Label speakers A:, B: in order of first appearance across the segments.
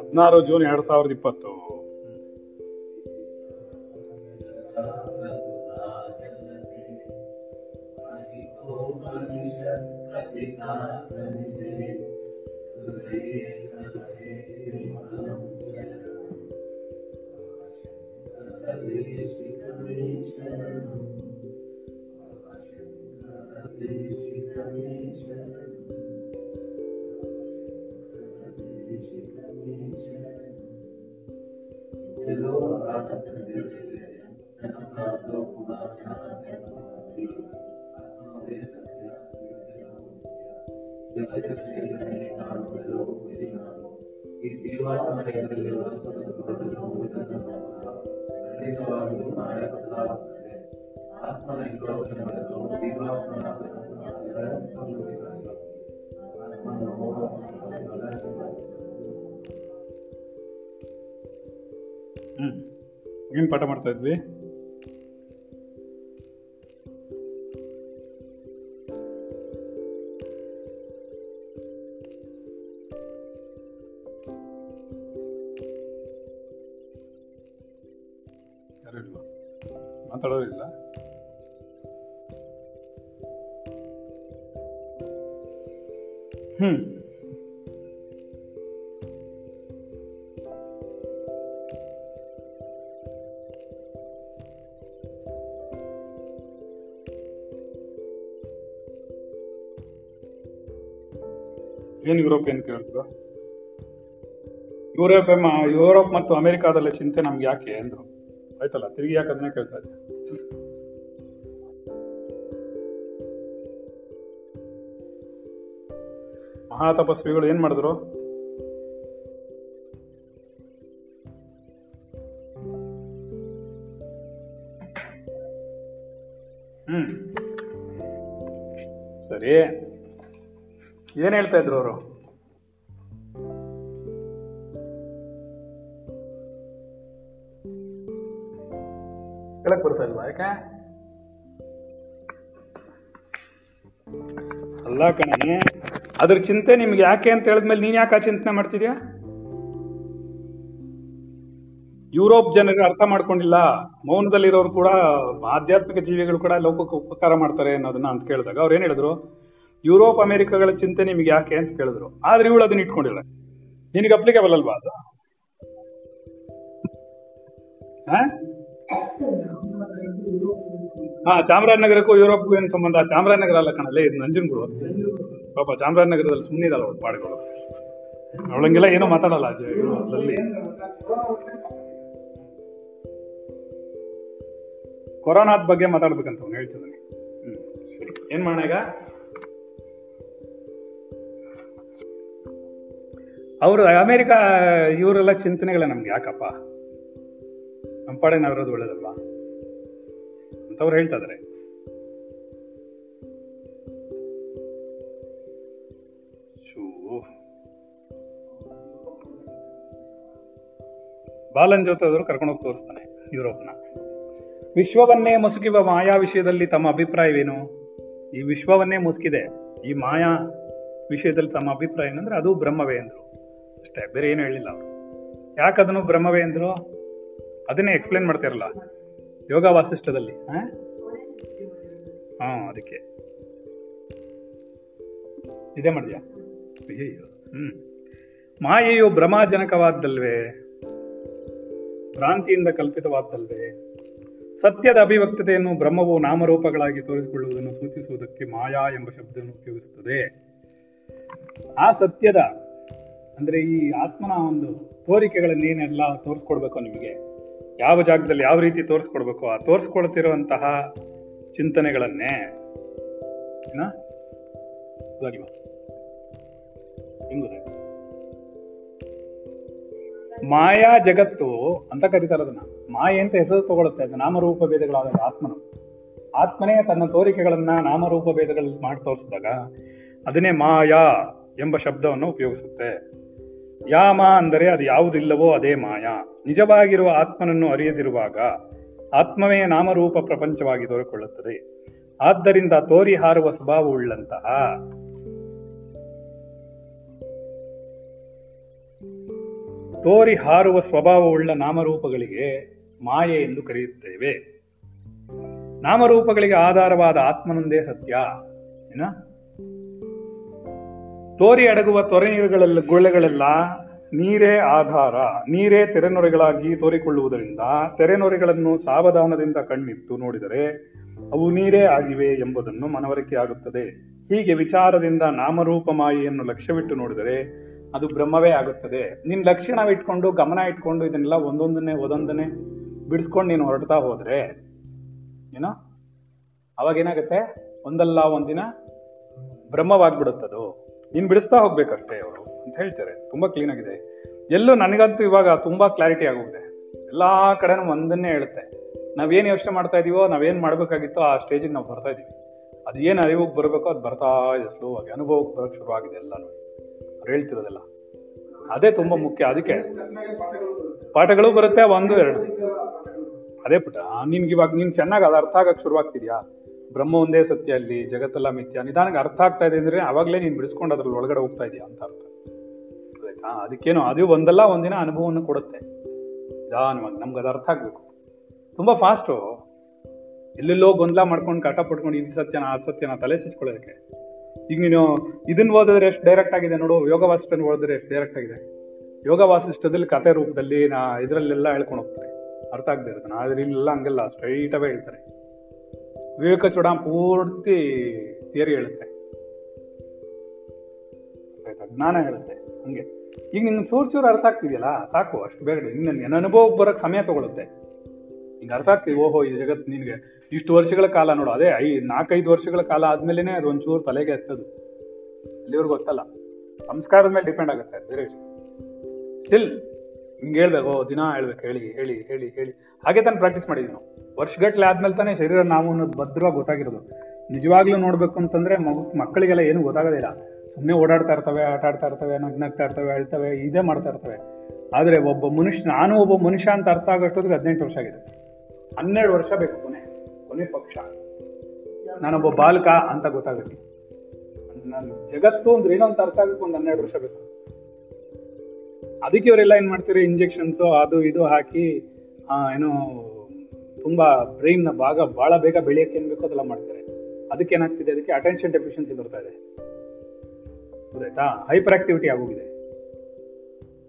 A: ಹದಿನಾರು ಜೂನ್ ಎರಡ್ ಸಾವಿರದ ಇಪ್ಪತ್ತು. ಇಲ್ವಾ ಮಾತಾಡೋರಿಲ್ಲ ಹ್ಮ್. ಏನ್ ಯುರೋಪ್ ಏನ್ ಕೇಳಿದ್ರು ಯುರೋಪ್ ಯುರೋಪ್ ಮತ್ತು ಅಮೆರಿಕಾದಲ್ಲಿ ಚಿಂತೆ ನಮ್ಗೆ ಯಾಕೆ ಅಂದ್ರು? ಆಯ್ತಲ್ಲ, ತಿರುಗಿ ಯಾಕೆ ಅದನ್ನೇ ಕೇಳ್ತಾ ಇದ್ದೆ? ಮಹಾ ತಪಸ್ವಿಗಳು ಏನ್ ಮಾಡಿದ್ರು? ಹ್ಮ್. ಸರಿ. ಏನ್ ಹೇಳ್ತಾ ಇದ್ರು ಅವರು? ಕಣೆ ಅದ್ರ ಚಿಂತೆ ನಿಮ್ಗೆ ಯಾಕೆ ಅಂತ ಹೇಳಿದ್ಮೇಲೆ ನೀನ್ ಯಾಕೆ ಆ ಚಿಂತನೆ ಮಾಡ್ತಿದ್ಯಾ? ಯುರೋಪ್ ಜನರು ಅರ್ಥ ಮಾಡ್ಕೊಂಡಿಲ್ಲ. ಮೌನದಲ್ಲಿರೋರು ಕೂಡ, ಆಧ್ಯಾತ್ಮಿಕ ಜೀವಿಗಳು ಕೂಡ ಲೋಕಕ್ಕೆ ಉಪಕಾರ ಮಾಡ್ತಾರೆ ಅನ್ನೋದನ್ನ ಅಂತ ಕೇಳಿದಾಗ ಅವ್ರು ಏನ್ ಹೇಳಿದ್ರು? ಯುರೋಪ್, ಅಮೆರಿಕಗಳ ಚಿಂತೆ ನಿಮ್ಗೆ ಯಾಕೆ ಅಂತ ಕೇಳಿದ್ರು. ಆದ್ರೆ ಇವಳು ಅದನ್ನ ಇಟ್ಕೊಂಡಿಲ್ಲ. ನಿನಗೆ ಅಪ್ಲಿಕೇಬಲ್ ಅಲ್ವಾ ಅದು? ಹಾ? ಹಾ ಚಾಮರಾಜನಗರಕ್ಕೂ ಯುರೋಪ್ಗೂ ಏನು ಸಂಬಂಧ? ಚಾಮರಾಜನಗರ ಅಲ್ಲ ಕಣಲ್ಲೇ, ಇದು ನಂಜನಗೂಡು. ಪಾಪ, ಚಾಮರಾಜನಗರದಲ್ಲಿ ಸುಮ್ಮನಿದಲ್ಲ ಅವಳು ಪಾಡುಗಳು ಅವಳಂಗೆಲ್ಲ ಏನೋ ಮಾತಾಡಲ್ಲ ಅಜಯ್ ಕೊರೋನಾದ ಬಗ್ಗೆ ಮಾತಾಡ್ಬೇಕಂತ ಅವ್ನು ಹೇಳ್ತಿದ್ದಾನೆ. ಏನ್ ಮಾಡೋಣ ಈಗ? ಅವರು, ಅಮೇರಿಕಾ, ಇವರೆಲ್ಲ ಚಿಂತನೆಗಳೇ ನಮ್ಗೆ ಯಾಕಪ್ಪ? ನಮ್ಮ ಪಾಡಿನ ನಾವಿರೋದು ಒಳ್ಳೇದಲ್ವಾ? ಅಂತವ್ರು ಹೇಳ್ತಾ ಇದಾರೆ. ಬಾಲನ್ ಜೊತೆ ಜೋತಾದ್ರು ಕರ್ಕೊಂಡೋಗಿ ತೋರಿಸ್ತಾನೆ ಯುರೋಪ್ನ. ವಿಶ್ವವನ್ನೇ ಮುಸುಕಿವ ಮಾಯಾ ವಿಷಯದಲ್ಲಿ ತಮ್ಮ ಅಭಿಪ್ರಾಯವೇನು? ಈ ವಿಶ್ವವನ್ನೇ ಮುಸುಕಿದೆ, ಈ ಮಾಯಾ ವಿಷಯದಲ್ಲಿ ತಮ್ಮ ಅಭಿಪ್ರಾಯ ಏನಂದ್ರೆ ಅದು ಬ್ರಹ್ಮವೇ ಅಂದ್ರು. ಅಷ್ಟೇ, ಬೇರೆ ಏನು ಹೇಳಿಲ್ಲ ಅವರು. ಯಾಕೆ ಅದನ್ನು ಬ್ರಹ್ಮವೇ ಅಂದ್ರು? ಅದನ್ನೇ ಎಕ್ಸ್ಪ್ಲೇನ್ ಮಾಡ್ತಿರಲ್ಲ ಯೋಗ ವಾಸಿಷ್ಠದಲ್ಲಿ, ಹಾ? ಅದಕ್ಕೆ. ಇದೇ ಮಾಡಿದ್ಯಾ ಅಯ್ಯೋ ಹ್ಮ್. ಮಾಯೆಯು ಭ್ರಮಾಜನಕವಾದ್ದಲ್ವೇ? ಭ್ರಾಂತಿಯಿಂದ ಕಲ್ಪಿತವಾದ್ದಲ್ವೇ? ಸತ್ಯದ ಅಭಿವ್ಯಕ್ತತೆಯನ್ನು ಬ್ರಹ್ಮವು ನಾಮರೂಪಗಳಾಗಿ ತೋರಿಸಿಕೊಳ್ಳುವುದನ್ನು ಸೂಚಿಸುವುದಕ್ಕೆ ಮಾಯಾ ಎಂಬ ಶಬ್ದವನ್ನು ಉಪಯೋಗಿಸುತ್ತದೆ. ಆ ಸತ್ಯದ, ಅಂದ್ರೆ ಈ ಆತ್ಮನ ಒಂದು ತೋರಿಕೆಗಳನ್ನೇನೆಲ್ಲ ತೋರಿಸ್ಕೊಡ್ಬೇಕು ನಿಮಗೆ? ಯಾವ ಜಾಗದಲ್ಲಿ ಯಾವ ರೀತಿ ತೋರಿಸ್ಕೊಡ್ಬೇಕು? ಆ ತೋರಿಸ್ಕೊಳ್ತಿರುವಂತಹ ಚಿಂತನೆಗಳನ್ನೇ? ಮಾಯಾ ಜಗತ್ತು ಅಂತ ಕರೀತಾರೆ ಅದನ್ನ. ಮಾಯೆ ಅಂತ ಹೆಸರು ತಗೊಳುತ್ತೆ. ಅದು ನಾಮರೂಪ ಭೇದಗಳಾದ ಆತ್ಮನು. ಆತ್ಮನೇ ತನ್ನ ತೋರಿಕೆಗಳನ್ನ ನಾಮರೂಪ ಮಾಡಿ ತೋರಿಸಿದಾಗ ಅದನ್ನೇ ಮಾಯಾ ಎಂಬ ಶಬ್ದವನ್ನು ಉಪಯೋಗಿಸುತ್ತೆ. ಯಾಮ ಅಂದರೆ ಅದು ಯಾವುದಿಲ್ಲವೋ ಅದೇ ಮಾಯಾ. ನಿಜವಾಗಿರುವ ಆತ್ಮನನ್ನು ಅರಿಯದಿರುವಾಗ ಆತ್ಮವೇ ನಾಮರೂಪ ಪ್ರಪಂಚವಾಗಿ ತೋರಿಕೊಳ್ಳುತ್ತದೆ ಆದ್ದರಿಂದ ತೋರಿ ಹಾರುವ ಸ್ವಭಾವವುಳ್ಳಂತಹ ತೋರಿ ಹಾರುವ ಸ್ವಭಾವವುಳ್ಳ ನಾಮರೂಪಗಳಿಗೆ ಮಾಯೆ ಎಂದು ಕರೆಯುತ್ತೇವೆ. ನಾಮರೂಪಗಳಿಗೆ ಆಧಾರವಾದ ಆತ್ಮನೊಂದೇ ಸತ್ಯ. ಏನ? ತೋರಿ ಅಡಗುವ ತೊರೆ ನೀರುಗಳೆಲ್ಲ ಗುಳ್ಳೆಗಳೆಲ್ಲ ನೀರೇ ಆಧಾರ, ನೀರೇ ತೆರೆನೊರೆಗಳಾಗಿ ತೋರಿಕೊಳ್ಳುವುದರಿಂದ ತೆರೆನೊರೆಗಳನ್ನು ಸಾವಧಾನದಿಂದ ಕಣ್ಣಿಟ್ಟು ನೋಡಿದರೆ ಅವು ನೀರೇ ಆಗಿವೆ ಎಂಬುದನ್ನು ಮನವರಿಕೆ ಆಗುತ್ತದೆ. ಹೀಗೆ ವಿಚಾರದಿಂದ ನಾಮರೂಪ ಮಾಯೆಯನ್ನು ಲಕ್ಷ್ಯವಿಟ್ಟು ನೋಡಿದರೆ ಅದು ಬ್ರಹ್ಮವೇ ಆಗುತ್ತದೆ. ನಿನ್ ಲಕ್ಷಣವಿಟ್ಕೊಂಡು ಗಮನ ಇಟ್ಕೊಂಡು ಇದನ್ನೆಲ್ಲ ಒಂದೊಂದನ್ನೇ ಒಂದೊಂದನ್ನೇ ಬಿಡಿಸ್ಕೊಂಡು ನೀನು ಹೊರಡ್ತಾ ಹೋದ್ರೆ, ಏನೋ? ಅವಾಗೇನಾಗುತ್ತೆ? ಒಂದಲ್ಲ ಒಂದಿನ ಬ್ರಹ್ಮವಾಗ್ಬಿಡುತ್ತದು. ನೀನ್ ಬಿಡಿಸ್ತಾ ಹೋಗ್ಬೇಕಷ್ಟೇ ಅವರು ಅಂತ ಹೇಳ್ತಾರೆ. ತುಂಬಾ ಕ್ಲೀನ್ ಆಗಿದೆ. ಎಲ್ಲೂ ನನಗಂತೂ ಇವಾಗ ತುಂಬಾ ಕ್ಲಾರಿಟಿ ಆಗೋಗಿದೆ. ಎಲ್ಲಾ ಕಡೆನೂ ಒಂದನ್ನೇ ಹೇಳುತ್ತೆ. ನಾವೇನು ಯೋಚನೆ ಮಾಡ್ತಾ ಇದೀವೋ, ನಾವೇನು ಮಾಡ್ಬೇಕಾಗಿತ್ತೋ ಆ ಸ್ಟೇಜಿಗೆ ನಾವು ಬರ್ತಾ ಇದೀವಿ. ಅದು ಏನು ಅರಿವಿಗೆ ಬರಬೇಕೋ ಅದು ಬರ್ತಾ ಇದೆ ಸ್ಲೋ ಆಗಿ. ಅನುಭವಕ್ಕೆ ಬರೋಕ್ಕೆ ಶುರು ಆಗಿದೆ ಎಲ್ಲಾನು ಅವ್ರು ಹೇಳ್ತಿರೋದೆಲ್ಲ. ಅದೇ ತುಂಬಾ ಮುಖ್ಯ. ಅದಕ್ಕೆ ಪಾಠಗಳು ಬರುತ್ತೆ, ಒಂದು, ಎರಡು. ಅದೇ ಪುಟ. ನಿನ್ಗೆ ಇವಾಗ ನೀನ್ ಚೆನ್ನಾಗಿ ಅದು ಅರ್ಥ ಆಗಕ್ಕೆ ಶುರುವಾಗ್ತಿದ್ಯಾ? ಬ್ರಹ್ಮ ಒಂದೇ ಸತ್ಯ ಅಲ್ಲಿ ಜಗತ್ತೆಲ್ಲ ಮಿಥ್ಯ. ನಿಧಾನಕ್ಕೆ ಅರ್ಥ ಆಗ್ತಾ ಇದೆ ಅಂದ್ರೆ ಅವಾಗಲೇ ನೀನು ಬಿಡಿಸ್ಕೊಂಡು ಅದ್ರಲ್ಲಿ ಒಳಗಡೆ ಹೋಗ್ತಾ ಇದೀಯ ಅಂತ ಅರ್ಥ. ಆಯ್ತಾ? ಅದಕ್ಕೇನು, ಅದು ಒಂದಲ್ಲ, ಒಂದಿನ ಅನುಭವವನ್ನು ಕೊಡುತ್ತೆ. ನಿಧಾನವಾಗಿ, ನಮ್ಗೆ ಅದು ಅರ್ಥ ಆಗ್ಬೇಕು. ತುಂಬಾ ಫಾಸ್ಟು ಎಲ್ಲೆಲ್ಲೋ ಗೊಂದಲ ಮಾಡ್ಕೊಂಡು ಕಾಟ ಪಡ್ಕೊಂಡು ಇದು ಸತ್ಯನ, ಅದು ಸತ್ಯನ ತಲೆ ಸಿಚ್ಕೊಳ್ಳೋದಕ್ಕೆ ಈಗ ನೀನು ಇದನ್ನ ಓದಿದ್ರೆ ಎಷ್ಟು ಡೈರೆಕ್ಟ್ ಆಗಿದೆ ನೋಡು ಯೋಗ ವಾಸಿಷ್ಠನ ಓದಿದ್ರೆ ಎಷ್ಟು ಡೈರೆಕ್ಟ್ ಆಗಿದೆ. ಯೋಗ ವಾಸಿಷ್ಠದಲ್ಲಿ ಕತೆ ರೂಪದಲ್ಲಿ ನಾ ಇದರಲ್ಲೆಲ್ಲ ಹೇಳ್ಕೊಂಡು ಹೋಗ್ತಾರೆ. ಅರ್ಥ ಆಗದೆ ಇರುತ್ತೆ. ಆದ್ರೆ ಇಲ್ಲೆಲ್ಲ ಹಂಗೆಲ್ಲ ಸ್ಟ್ರೈಟವೇ ಹೇಳ್ತಾರೆ. ವಿವೇಕ ಚೂಡ ಪೂರ್ತಿ ಥಿಯರಿ ಹೇಳುತ್ತೆ. ಜ್ಞಾನ ಹೇಳುತ್ತೆ. ಹಂಗೆ. ಈಗ ನಿನ್ನ ಚೂರು ಚೂರು ಅರ್ಥ ಆಗ್ತಿದೆಯಲ್ಲ? ಸಾಕು, ಅಷ್ಟು ಬೇಗ ನಿನ್ನ ನನ್ನ ಅನುಭವಕ್ಕೆ ಬರೋಕ್ಕೆ ಸಮಯ ತಗೊಳುತ್ತೆ. ಹಿಂಗೆ ಅರ್ಥ ಆಗ್ತಿದೆ, ಓಹೋ, ಈ ಜಗತ್ತು ನಿನಗೆ ಇಷ್ಟು ವರ್ಷಗಳ ಕಾಲ ನೋಡು. ಅದೇ, ಐ ನಾಲ್ಕೈದು ವರ್ಷಗಳ ಕಾಲ ಆದ್ಮೇಲೆ ಅದು ಒಂಚೂರು ತಲೆಗೆ ಹತ್ತದು ಅಲ್ಲಿವ್ರಿಗೆ ಗೊತ್ತಲ್ಲ. ಸಂಸ್ಕಾರದ ಮೇಲೆ ಡಿಪೆಂಡ್ ಆಗುತ್ತೆ, ಬೇರೆ ವಿಷಯ. ಸ್ಟಿಲ್ ಹಿಂಗೆ ಹೇಳ್ಬೇಕು ದಿನ ಹೇಳ್ಬೇಕು, ಹೇಳಿ ಹೇಳಿ ಹೇಳಿ ಹೇಳಿ. ಹಾಗೆ ತಾನು ಪ್ರಾಕ್ಟೀಸ್ ಮಾಡಿದ್ವಿ ನಾವು ವರ್ಷಗಟ್ಲೆ ಆದ್ಮೇಲೆ ತಾನೇ ಶರೀರ ನಾವು ಅನ್ನೋದು ಭದ್ರವಾಗಿ ಗೊತ್ತಾಗಿರೋದು. ನಿಜವಾಗ್ಲೂ ನೋಡ್ಬೇಕು ಅಂತಂದ್ರೆ ಮಗು, ಮಕ್ಕಳಿಗೆಲ್ಲ ಏನು ಗೊತ್ತಾಗೋದಿಲ್ಲ ಸುಮ್ಮನೆ ಓಡಾಡ್ತಾ ಇರ್ತವೆ, ಆಟ ಆಡ್ತಾ ಇರ್ತವೆ, ನಗ್ನಗ್ತಾ ಇರ್ತವೆ, ಅಳ್ತವೆ, ಇದೇ ಮಾಡ್ತಾ ಇರ್ತವೆ. ಆದ್ರೆ ಒಬ್ಬ ಮನುಷ್ಯ, ನಾನು ಒಬ್ಬ ಮನುಷ್ಯ ಅಂತ ಅರ್ಥ ಆಗೋಷ್ಟೊತ್ತಿಗೆ ಹದಿನೆಂಟು ವರ್ಷ ಆಗಿದೆ. ಹನ್ನೆರಡು ವರ್ಷ ಬೇಕು ಕೊನೆ ಕೊನೆ ಪಕ್ಷ. ನಾನೊಬ್ಬ ಬಾಲಕ ಅಂತ ಗೊತ್ತಾಗುತ್ತೆ. ನಾನು ಜಗತ್ತು ಅಂದ್ರೆ ಏನೋ ಅಂತ ಅರ್ಥ ಆಗಕ್ಕೆ ಒಂದು ಹನ್ನೆರಡು ವರ್ಷ ಬೇಕು. ಅದಕ್ಕೆ ಇವರೆಲ್ಲ ಏನ್ ಮಾಡ್ತೀರಿ? ಇಂಜೆಕ್ಷನ್ಸ್, ಅದು ಇದು ಹಾಕಿ ಏನೋ ತುಂಬಾ ಬ್ರೈನ್ ಭಾಗ ಬಹಳ ಬೇಗ ಬೆಳೆಯಕ್ಕೆ ಏನ್ ಬೇಕೋ ಅದೆಲ್ಲ ಮಾಡ್ತಾರೆ. ಅದಕ್ಕೆ ಏನಾಗ್ತಿದೆ? ಅದಕ್ಕೆ ಅಟೆನ್ಷನ್ ಡೆಫಿಷಿಯನ್ಸಿ ಬರ್ತಾ ಇದೆ. ಗೊತ್ತಾಯ್ತಾ? ಹೈಪರ್ ಆಕ್ಟಿವಿಟಿ ಆಗೋಗಿದೆ.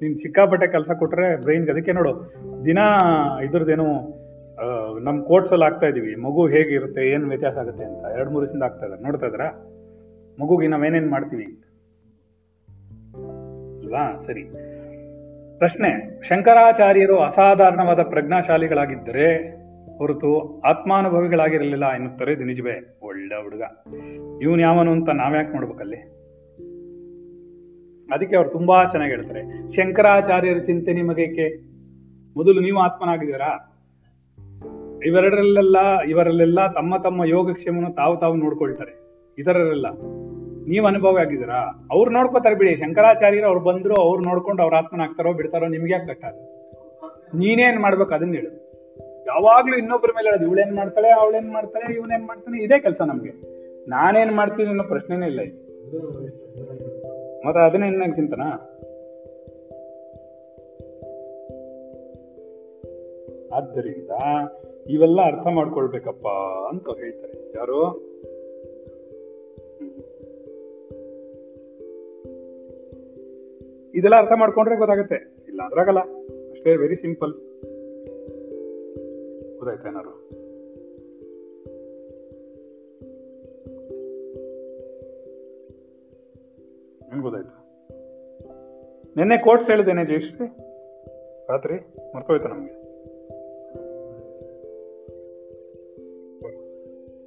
A: ನೀನ್ ಚಿಕ್ಕಾಪಟ್ಟೆ ಕೆಲಸ ಕೊಟ್ರೆ ಬ್ರೈನ್ಗೆ ಅದಕ್ಕೆ ನೋಡು, ದಿನ ಇದ್ರದ್ದೇನು ನಮ್ಮ ಕೋರ್ಟ್ಸ್ ಅಲ್ಲಿ ಆಗ್ತಾ ಇದೀವಿ, ಮಗು ಹೇಗಿರುತ್ತೆ ಏನ್ ವ್ಯತ್ಯಾಸ ಆಗುತ್ತೆ ಅಂತ. ಎರಡು ಮೂರು ದಿವಸದಿಂದ ಆಗ್ತಾ ನೋಡ್ತಾ ಇದ್ರ? ಮಗುಗೆ ಏನೇನ್ ಮಾಡ್ತೀವಿ ಅಂತ. ಅಲ್ವಾ? ಸರಿ. ಪ್ರಶ್ನೆ, ಶಂಕರಾಚಾರ್ಯರು ಅಸಾಧಾರಣವಾದ ಪ್ರಜ್ಞಾಶಾಲಿಗಳಾಗಿದ್ದರೆ ಹೊರತು ಆತ್ಮಾನುಭವಿಗಳಾಗಿರಲಿಲ್ಲ ಎನ್ನುತ್ತಾರೆ ನಿಜವೇ ಒಳ್ಳೆ ಹುಡುಗ. ಇವನು ಯಾವನು ಅಂತ ನಾವ್ಯಾಕೆ ನೋಡ್ಬೇಕಲ್ಲಿ? ಅದಕ್ಕೆ ಅವ್ರು ತುಂಬಾ ಚೆನ್ನಾಗಿ ಹೇಳ್ತಾರೆ. ಶಂಕರಾಚಾರ್ಯರ ಚಿಂತೆ ನಿಮಗೇಕೆ? ಮೊದಲು ನೀವು ಆತ್ಮನಾಗಿದ್ದೀರಾ? ಇವೆರಡರಲ್ಲೆಲ್ಲ ಇವರಲ್ಲೆಲ್ಲ ತಮ್ಮ ತಮ್ಮ ಯೋಗಕ್ಷೇಮವನ್ನು ತಾವು ತಾವು ನೋಡ್ಕೊಳ್ತಾರೆ. ಇತರರೆಲ್ಲ ನೀವು ಅನುಭವ ಆಗಿದ್ದೀರಾ? ಅವ್ರು ನೋಡ್ಕೋತಾರೆ ಬಿಡಿ. ಶಂಕರಾಚಾರ್ಯರು ಅವ್ರು ಬಂದ್ರು, ಅವ್ರು ನೋಡ್ಕೊಂಡು ಅವ್ರ ಆತ್ಮನಾಗ್ತಾರೋ ಬಿಡ್ತಾರೋ ನಿಮ್ಗೆ ಯಾಕೆ ಕಟ್ಟಾದು ನೀನೇನ್ ಮಾಡ್ಬೇಕು ಅದನ್ನ ಹೇಳು. ಯಾವಾಗ್ಲೂ ಇನ್ನೊಬ್ಬರ ಮೇಲೆ ಹೇಳೋದು, ಇವಳೇನ್ ಮಾಡ್ತಾಳೆ, ಅವಳೇನ್ ಮಾಡ್ತಾಳೆ ಇವನೇನ್ ಮಾಡ್ತಾನೆ? ಇದೇ ಕೆಲಸ ನಮ್ಗೆ. ನಾನೇನ್ ಮಾಡ್ತೀನಿ ಅನ್ನೋ ಪ್ರಶ್ನೆನೇ ಇಲ್ಲ ಮತ್ತೆ ಅದನ್ನೇ ಇನ್ನಕ್ಕಿಂತನ ಆದ್ದರಿಂದ ಇವೆಲ್ಲ ಅರ್ಥ ಮಾಡ್ಕೊಳ್ಬೇಕಪ್ಪ ಅಂತ ಹೇಳ್ತಾರೆ. ಯಾರು? ಇದೆಲ್ಲ ಅರ್ಥ ಮಾಡ್ಕೊಂಡ್ರೆ ಗೊತ್ತಾಗುತ್ತೆ. ಇಲ್ಲ, ಅದ್ರಾಗಲ್ಲ. ಅಷ್ಟೇ ವೆರಿ ಸಿಂಪಲ್ ಗೊತ್ತಾಯ್ತಾ ಏನಾರು ಏನು ಗೊತ್ತಾಯ್ತು ನಿನ್ನೆ ಕೋಟ್ಸ್ ಹೇಳಿದ್ದೇನೆ ಜಯಶ್ರೀ ರಾತ್ರಿ ಮರ್ತೋಯ್ತು ನಮ್ಗೆ.